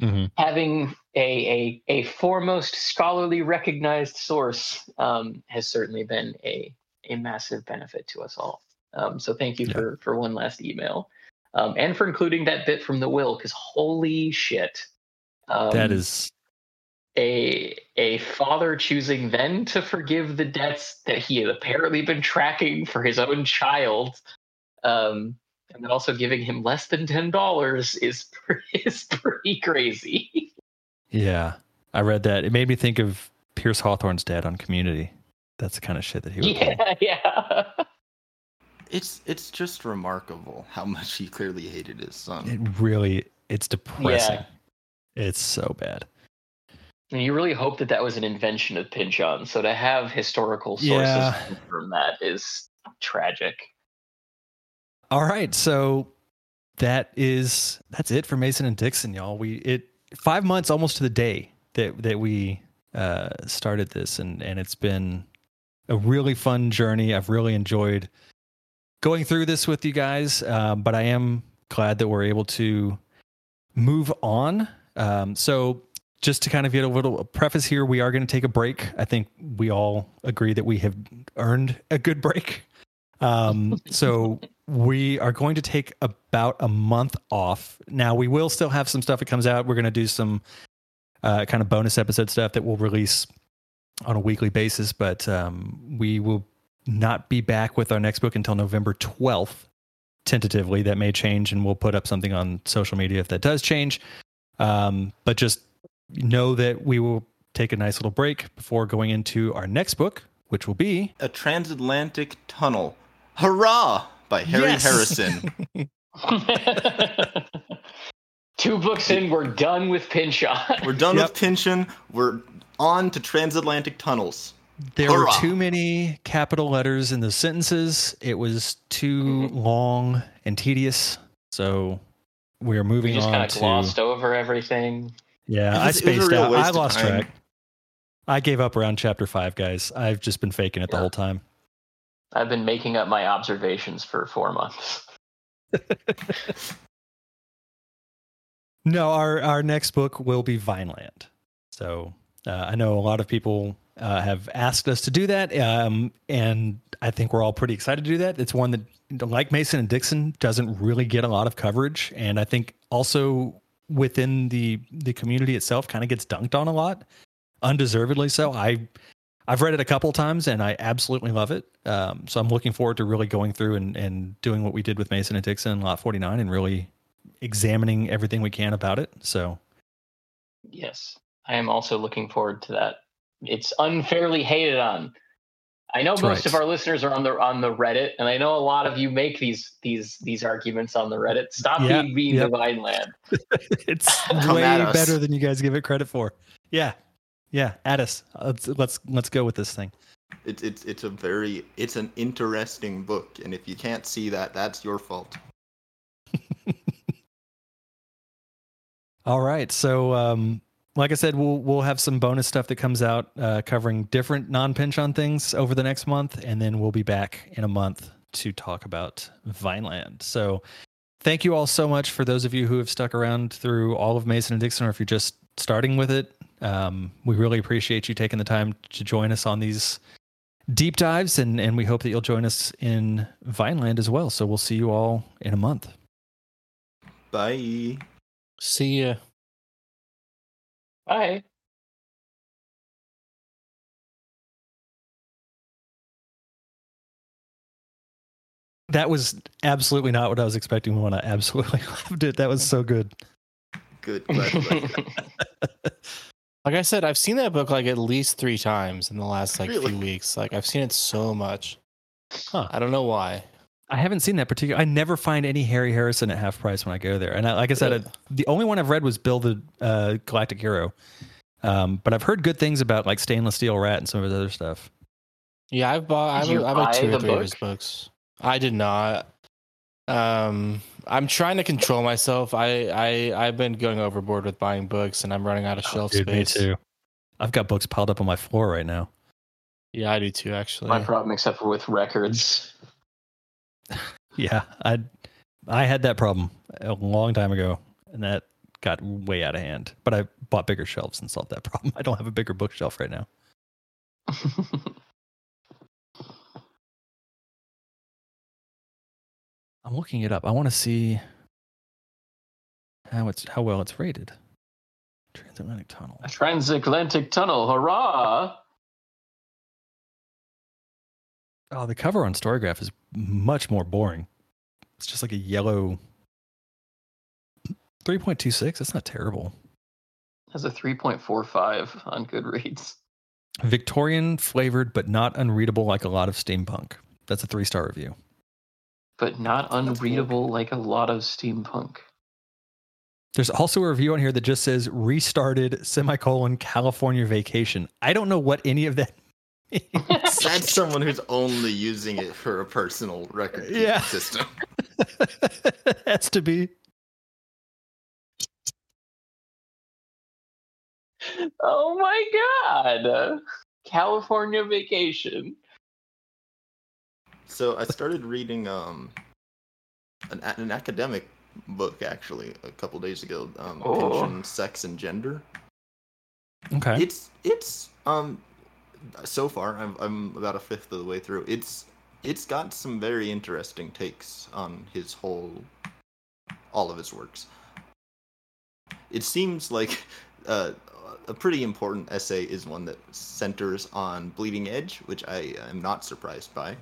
Mhm. having a, a, a foremost scholarly recognized source um, has certainly been a, a massive benefit to us all. Um, so thank you Yeah. for, for one last email um, and for including that bit from the will, because holy shit. Um, that is a a father choosing then to forgive the debts that he had apparently been tracking for his own child. Um, and then also giving him less than ten dollars is (laughs) is pretty crazy. Yeah, I read that. It made me think of Pierce Hawthorne's dad on Community. That's the kind of shit that he would pull. Yeah, (laughs) yeah. It's it's just remarkable how much he clearly hated his son. It really, it's depressing. Yeah. It's so bad. And you really hope that that was an invention of Pynchon. So to have historical sources Yeah. confirm that is tragic. All right, so that is that's it for Mason and Dixon, y'all. We it five months almost to the day that that we uh, started this, and and it's been a really fun journey. I've really enjoyed going through this with you guys, um, but I am glad that we're able to move on. Um, so just to kind of get a little preface here, we are going to take a break. I think we all agree that we have earned a good break. Um, (laughs) so we are going to take about a month off. Now we will still have some stuff that comes out. We're going to do some uh, kind of bonus episode stuff that we'll release on a weekly basis, but um, we will not be back with our next book until November 12th, tentatively. That may change, and we'll put up something on social media if that does change. Um, but just know that we will take a nice little break before going into our next book, which will be A transatlantic tunnel. Hurrah! By Harry Yes. Harrison. (laughs) (laughs) Two books in, we're done with Pynchon. We're done Yep. with Pynchon. We're on to transatlantic tunnels. There were too many capital letters in the sentences. It was too mm-hmm. long and tedious. So we're we moving just kind of glossed over everything. Yeah, It I was- it was a spaced out. I lost time. track. I gave up around chapter five, guys. I've just been faking it the whole time. I've been making up my observations for four months. (laughs) No, our our next book will be Vineland. So uh, I know a lot of people uh, have asked us to do that, um, and I think we're all pretty excited to do that. It's one that, like Mason and Dixon, doesn't really get a lot of coverage, and I think also within the the community itself, kind of gets dunked on a lot, undeservedly so. I I've read it a couple times, and I absolutely love it. Um, so I'm looking forward to really going through and and doing what we did with Mason and Dixon Lot 49, and really examining everything we can about it. So Yes, I am also looking forward to that. It's unfairly hated on. I know That's most right. of our listeners are on the on the Reddit, and I know a lot of you make these these these arguments on the Reddit. Stop Yeah, being mean yep. to Vineland. (laughs) it's way better than you guys give it credit for. Yeah, yeah. At us. Let's let's let's go with this thing. It's it's it's a very it's an interesting book, and if you can't see that, that's your fault. (laughs) All right. So, um, like I said, we'll we'll have some bonus stuff that comes out uh, covering different non-Pynchon things over the next month, and then we'll be back in a month to talk about Vineland. So, thank you all so much for those of you who have stuck around through all of Mason and Dixon, or if you're just starting with it. Um, we really appreciate you taking the time to join us on these deep dives, and and we hope that you'll join us in Vineland as well. So, we'll see you all in a month. Bye. See ya. Bye. That was absolutely not what I was expecting when I absolutely (laughs) loved it. That was so good. Good. Glad you liked it. Like I said, I've seen that book like at least three times in the last like Really? few weeks. Like I've seen it so much. Huh. I don't know why. I haven't seen that particular. I never find any Harry Harrison at half price when I go there. And I, like I said, Really? I, the only one I've read was Bill the uh, Galactic Hero. Um, but I've heard good things about like Stainless Steel Rat and some of his other stuff. Yeah, I've bought. I've, you I've read buy two or the three of his books. I did not. Um, I'm trying to control myself. I I I've been going overboard with buying books, and I'm running out of shelf Oh, Dude, me space. too. I've got books piled up on my floor right now. Yeah, I do too. Actually, My problem, except for with records. (laughs) Yeah, I I had that problem a long time ago, and that got way out of hand. But I bought bigger shelves and solved that (laughs) problem. I don't have a bigger bookshelf right now. (laughs) I'm looking it up. I want to see how it's how well it's rated. Transatlantic Tunnel. A transatlantic tunnel, hurrah! Oh, the cover on Storygraph is much more boring. It's just like a yellow 3.26. That's not terrible. Has a 3.45 on Goodreads. Victorian flavored, but not unreadable like a lot of steampunk. That's a three star review. But not unreadable like a lot of steampunk. There's also a review on here that just says restarted semicolon California vacation. I don't know what any of that means. That's (laughs) (laughs) someone who's only using it for a personal record keeping Yeah. system. (laughs) has to be. Oh my god! California vacation. So I started reading um an, an academic book actually a couple days ago. Um, Oh. Pynchon, Sex, and Gender. Okay. It's it's um so far I'm I'm about a fifth of the way through. It's it's got some very interesting takes on his whole all of his works. It seems like (laughs) uh, a pretty important essay is one that centers on Bleeding Edge, which I am not surprised by.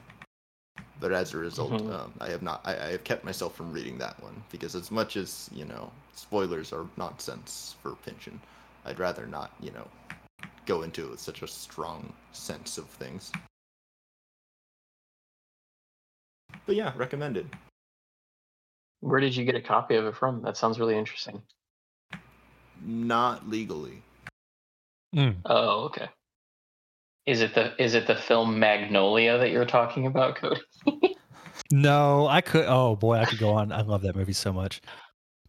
But as a result, Mhm. um, I have not. I, I have kept myself from reading that one because, as much as you know, spoilers are nonsense for Pynchon. I'd rather not, you know, go into it with such a strong sense of things. But yeah, recommended. Where did you get a copy of it from? That sounds really interesting. Not legally. Mm. Oh, okay. Is it the is it the film Magnolia that you're talking about, Cody? (laughs) No, I could. Oh boy, I could go on. I love that movie so much.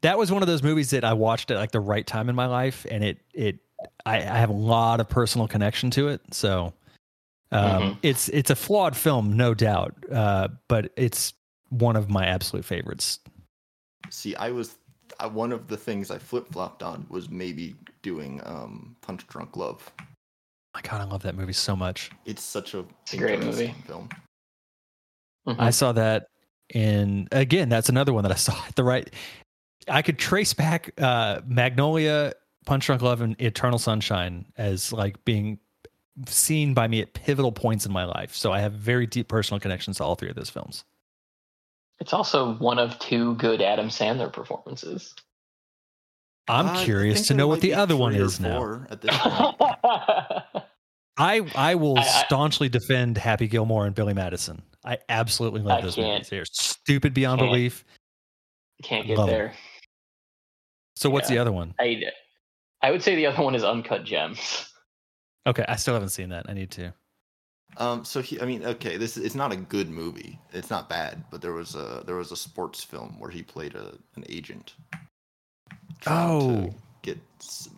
That was one of those movies that I watched at like the right time in my life, and it it I, I have a lot of personal connection to it. So um, Mhm. it's it's a flawed film, no doubt, uh, but it's one of my absolute favorites. See, I was I, one of the things I flip flopped on was maybe doing um, Punch Drunk Love. My God, I love that movie so much. It's such a, It's a great movie. film. Mhm. I saw that and again. That's another one that I saw at the right. I could trace back uh, Magnolia, Punch Drunk Love, and Eternal Sunshine as like being seen by me at pivotal points in my life. So I have very deep personal connections to all three of those films. It's also one of two good Adam Sandler performances. I'm Uh, curious to know what the other one is now. At this point. (laughs) I I will I- I- staunchly defend Happy Gilmore and Billy Madison. I absolutely love I those movies. They're stupid beyond can't. belief. Can't get Love 'em. there. So what's the other one? I I would say the other one is Uncut Gems. Okay, I still haven't seen that. I need to. Um, so he, I mean, okay, this is it's not a good movie. It's not bad, but there was a there was a sports film where he played a an agent. trying to Oh. get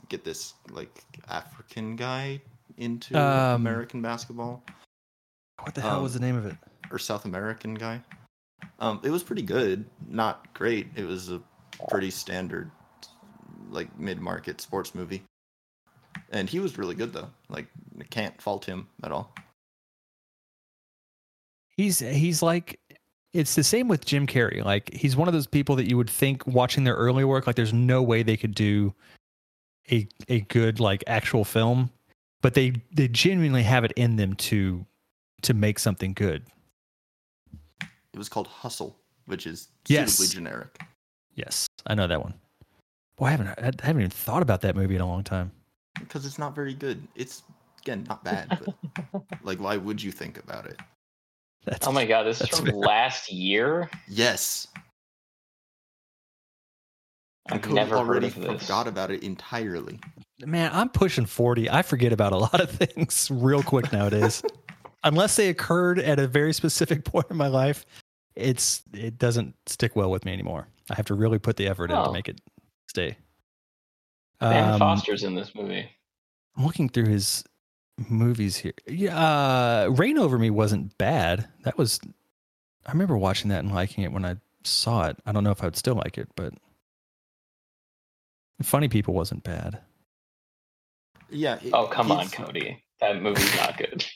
get this like African guy into Um, American basketball What the hell Um, was the name of it? or South American guy. Um, it was pretty good, not great. It was a pretty standard, like mid market sports movie, and he was really good though. Like, I can't fault him at all. He's he's like it's the same with Jim Carrey. Like he's one of those people that you would think watching their early work, like there's no way they could do a a good like actual film, but they they genuinely have it in them to to make something good. It was called Hustle, which is Yes. generic. Yes, I know that one. Boy, I haven't I haven't even thought about that movie in a long time. Because it's not very good. It's again not bad, but (laughs) like, why would you think about it? That's Oh my god, this is from fair. last year. Yes, and I've Cody never heard already of this. forgot about it entirely. man, I'm pushing 40. I forget about a (laughs) lot of things real quick nowadays. Unless they occurred at a very specific (laughs) point in my life, it's it doesn't stick well with me anymore. I have to really put the effort in to Oh. make it stay. Ben Um, Foster's in this movie. I'm looking through his movies here. Yeah, uh, Reign Over Me wasn't bad. That was I remember watching that and liking it when I saw it. I don't know if I'd still like it, but Funny People wasn't bad. Yeah. it- Oh come on, Cody. That movie's not good. (laughs)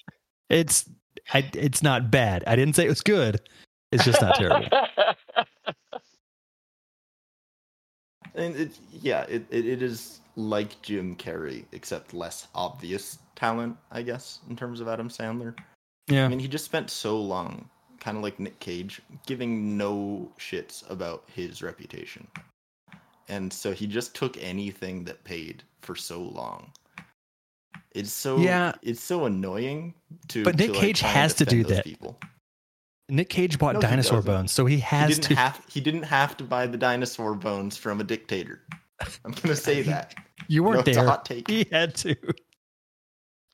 It's I, it's not bad. I didn't say it was good. It's just not terrible. (laughs) And it, yeah, it, it, it is like Jim Carrey, except less obvious talent, I guess, in terms of Adam Sandler. Yeah. I mean, he just spent so long kind of like Nick Cage, giving no shits about his reputation. And so he just took anything that paid for so long. It's so Yeah. it's so annoying to But Nick to, like, Cage has to defend do that. People. Nick Cage bought No, dinosaur bones, so he He has didn't to. have he didn't have to buy the dinosaur bones from a dictator. I'm gonna say (laughs) that. you weren't it's a there. hot take. He had to.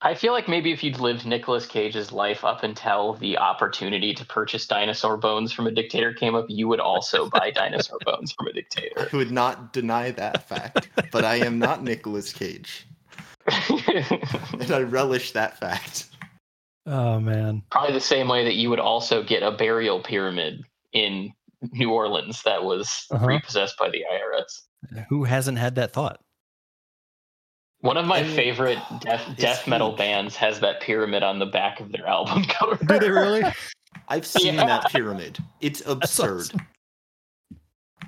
I feel like maybe if you'd lived Nicolas Cage's life up until the opportunity to purchase dinosaur bones from a dictator came up, you would also (laughs) buy dinosaur bones from a dictator. I would not deny that fact, but I am not Nicolas Cage, (laughs) and I relish that fact. Oh man. Probably the same way that you would also get a burial pyramid in New Orleans that was Uh-huh. repossessed by the IRS. Who hasn't had that thought? One of my I mean, favorite (sighs) death death metal huge. bands has that pyramid on the back of their album (laughs) cover. Do they really? (laughs) I've seen Yeah. that pyramid. It's absurd. awesome.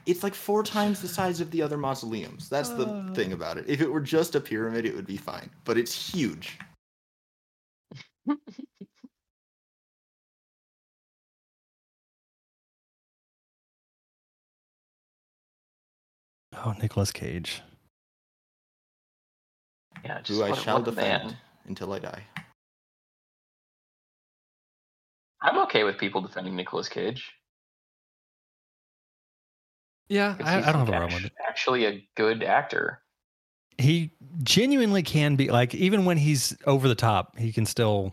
It's like four times the size of the other mausoleums. That's the Uh. thing about it. If it were just a pyramid, it would be fine. But it's huge. (laughs) Oh, Nicolas Cage. Yeah, just Who I shall defend man. until I die. I'm okay with people defending Nicolas Cage. Yeah, I, I don't have a problem with it. Actually, a good actor. He genuinely can be like, even when he's over the top, he can still.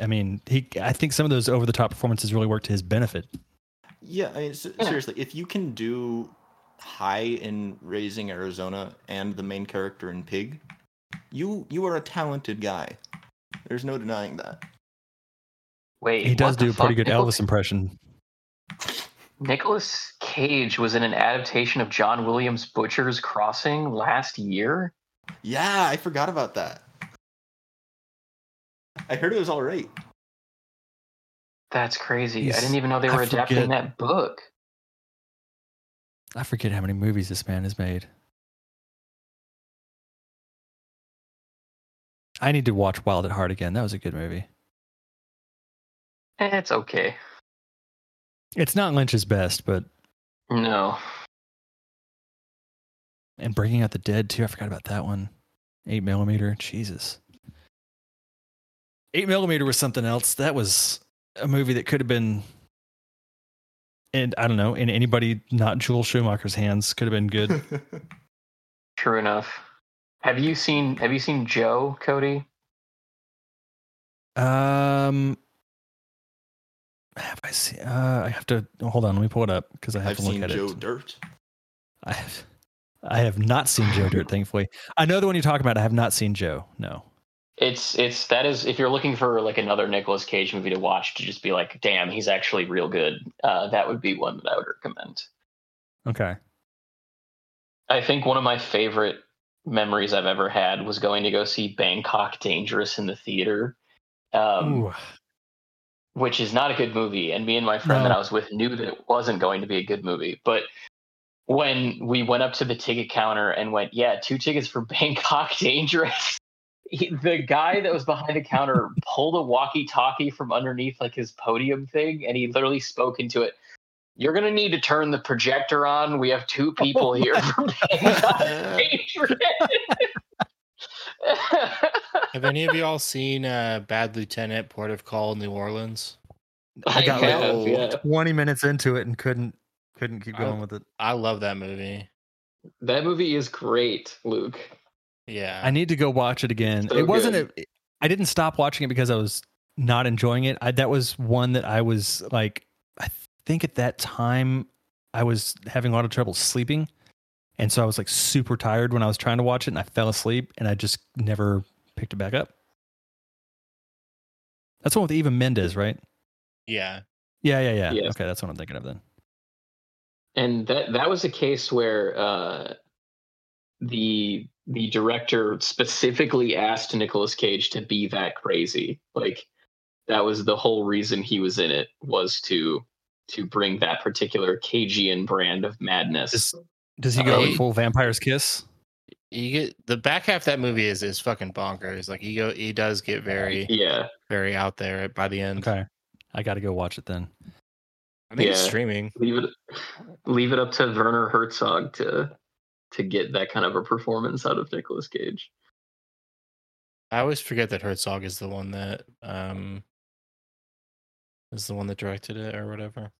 I mean, he. I think some of those over the top performances really work to his benefit. Yeah, I mean, Yeah. seriously, if you can do High in Raising Arizona and the main character in Pig, you you are a talented guy. There's no denying that. Wait, He does do a pretty good Nicol- Elvis impression. Nicholas Cage was in an adaptation of John Williams' Butcher's Crossing last year. Yeah, I forgot about that. I heard it was all right. That's crazy. I didn't even know they I were adapting forget. that book. I forget how many movies this man has made. I need to watch Wild at Heart again. That was a good movie. Eh, it's okay. It's not Lynch's best, but No. and Bringing Out the Dead too. I forgot about that one. Eight millimeter. Jesus. Eight millimeter was something else. That was a movie that could have been, and I don't know, in anybody not Joel Schumacher's hands, could have been good. (laughs) True enough. Have you seen Have you seen Joe Cody? um, have I seen? Uh, I have to hold on. Let me pull it up because I have I've to look seen at Joe it. Dirt. I have, I have not seen Joe Dirt. (laughs) Thankfully, I know the one you're talking about. I have not seen Joe. No. It's it's that is if you're looking for like another Nicolas Cage movie to watch to just be like, damn, he's actually real good. Uh, that would be one that I would recommend. Okay. I think one of my favorite memories I've ever had was going to go see Bangkok Dangerous in the theater, um, which is not a good movie. And me and my friend that I was with knew that it wasn't going to be a good movie. But when we went up to the ticket counter and went, yeah, two tickets for (laughs) Bangkok Dangerous. He, the guy that was behind the counter pulled a walkie-talkie from underneath like his podium thing, and he literally spoke into it. You're gonna need to turn the projector on. We have two people here for (laughs) Bangkok Have any of y'all seen uh, Bad Lieutenant, Port of Call, New Orleans? I got like have, yeah. 20 minutes into it and couldn't couldn't keep I- going with it. I love that movie. That movie is great, Luke. Yeah. I need to go watch it again. So it wasn't good. a I didn't stop watching it because I was not enjoying it. I, that was one that I was like I think at that time I was having a lot of trouble sleeping. And so I was like super tired when I was trying to watch it and I fell asleep and I just never picked it back up. That's one with Eva Mendes, right? yeah. Yeah, yeah, yeah. Yes. Okay, that's what I'm thinking of then. and that that was a case where uh, the the director specifically asked Nicolas Cage to be that crazy. Like that was the whole reason he was in it was to to bring that particular Cagean brand of madness. Does, does he go Uh, full vampire's kiss? You get the back half of that movie is is fucking bonkers. Like he go he does get very yeah, very out there by the end. Okay. I got to go watch it then. I think it's streaming. leave it leave it up to Werner Herzog to to get that kind of a performance out of Nicolas Cage. I always forget that Herzog is the one that um is the one that directed it or whatever.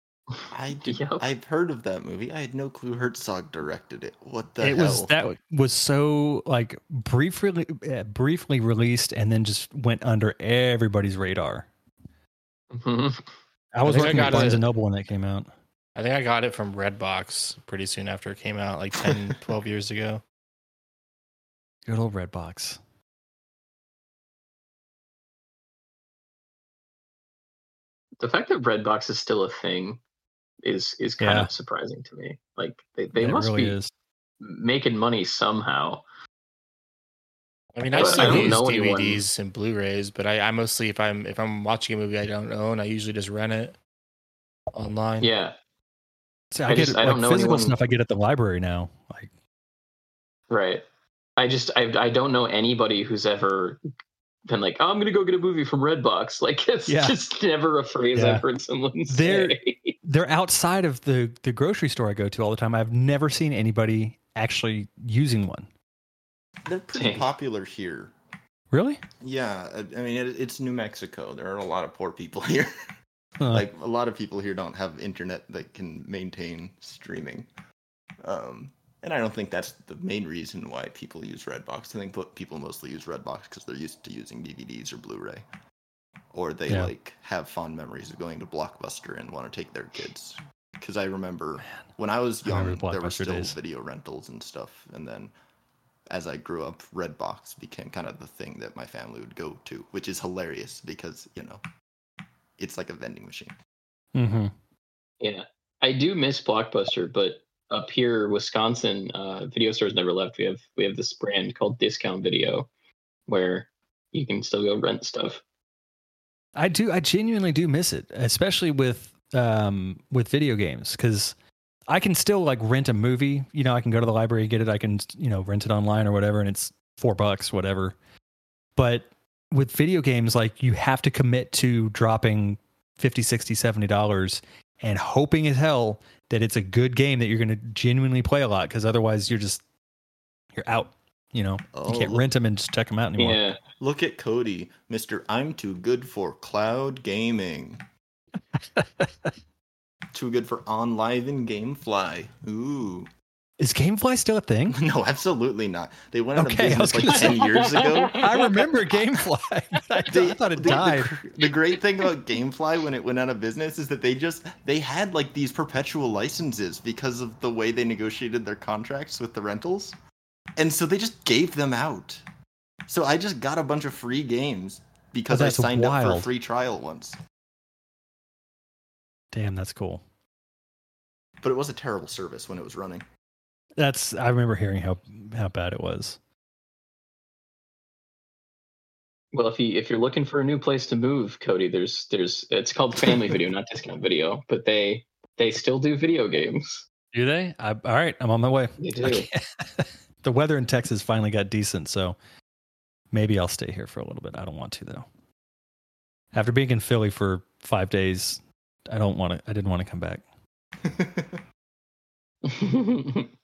I (laughs) did, Yep. I've heard of that movie. I had no clue Herzog directed it. What the it hell? was that was so like briefly uh, briefly released and then just went under everybody's radar. Mhm. (laughs) I was think I working at got Barnes it. and Noble when that came out. I think I got it from Redbox pretty soon after it came out, like 10, (laughs) 12 years ago. Good old Redbox. the fact that Redbox is still a thing is is kind Yeah. of surprising to me. Like they, they It must really be is. making money somehow. I mean, I But still I don't use know anyone- DVDs and Blu-rays, but I, I mostly, if I'm if I'm watching a movie I don't own, I usually just rent it online. Yeah, So I I, get just- I like don't know physical anyone- stuff I get at the library now. Like right. I just I I don't know anybody who's ever been like, oh, I'm gonna go get a movie from Redbox. (laughs) Like it's Yeah. just never a phrase Yeah. I've heard someone They're- say. they're outside of the the grocery store I go to all the time. I've never seen anybody actually using one. They're pretty Dang. popular here. Really? Yeah, I I mean it, it's New Mexico. There are a lot of poor people (laughs) here. Huh. like a lot of people here don't have internet that can maintain streaming. Um, and I don't think that's the main reason why people use Redbox. I think people mostly use Redbox because they're used to using DVDs or Blu-ray, or they Yeah. like have fond memories of going to Blockbuster and want to take their kids. Because I remember when I was I young, remember there were still days. video rentals and stuff, and then as I grew up, Redbox became kind of the thing that my family would go to, which is hilarious because you know it's like a vending machine. mm-hmm. Yeah, I do miss Blockbuster, but up here, Wisconsin, uh, video stores never left. We have we have this brand called Discount Video, where you can still go rent stuff. I do. I genuinely do miss it, especially with um with video games, because I can still like rent a movie. You know, I can go to the library, get it. I can you know rent it online or whatever, and it's four bucks, whatever. But with video games, like you have to commit to dropping 50 60 70 dollars and hoping as hell that it's a good game that you're going to genuinely play a lot because otherwise you're just you're out you know Oh, you can't look- rent them and just check them out anymore Yeah, Look at Cody, Mr. I'm too good for cloud gaming. (laughs) too good for OnLive in Gamefly. Ooh. Is gamefly still a thing (laughs) No, absolutely not. They went out Okay, of business like gonna 10 years ago. I remember Gamefly. (laughs) I, th- I thought it the- the died. gr- The, great thing about GameFly when it went out of business is that they just they had like these perpetual licenses because of the way they negotiated their contracts with the rentals, and so they just gave them out. So I just got a bunch of free games because oh, I Oh, that's signed up for a free trial once. Damn, that's cool. But it was a terrible service when it was running. That's I remember hearing how how bad it was. well, if you if you're looking for a new place to move, Cody, there's there's it's called Family Video, not Discount Video, but they they still do video games. Do they? I, all right, I'm on my way. They do. (laughs) The weather in Texas finally got decent, so maybe I'll stay here for a little bit. I don't want to though. After being in Philly for five days, I don't want to. I didn't want to come back. (laughs)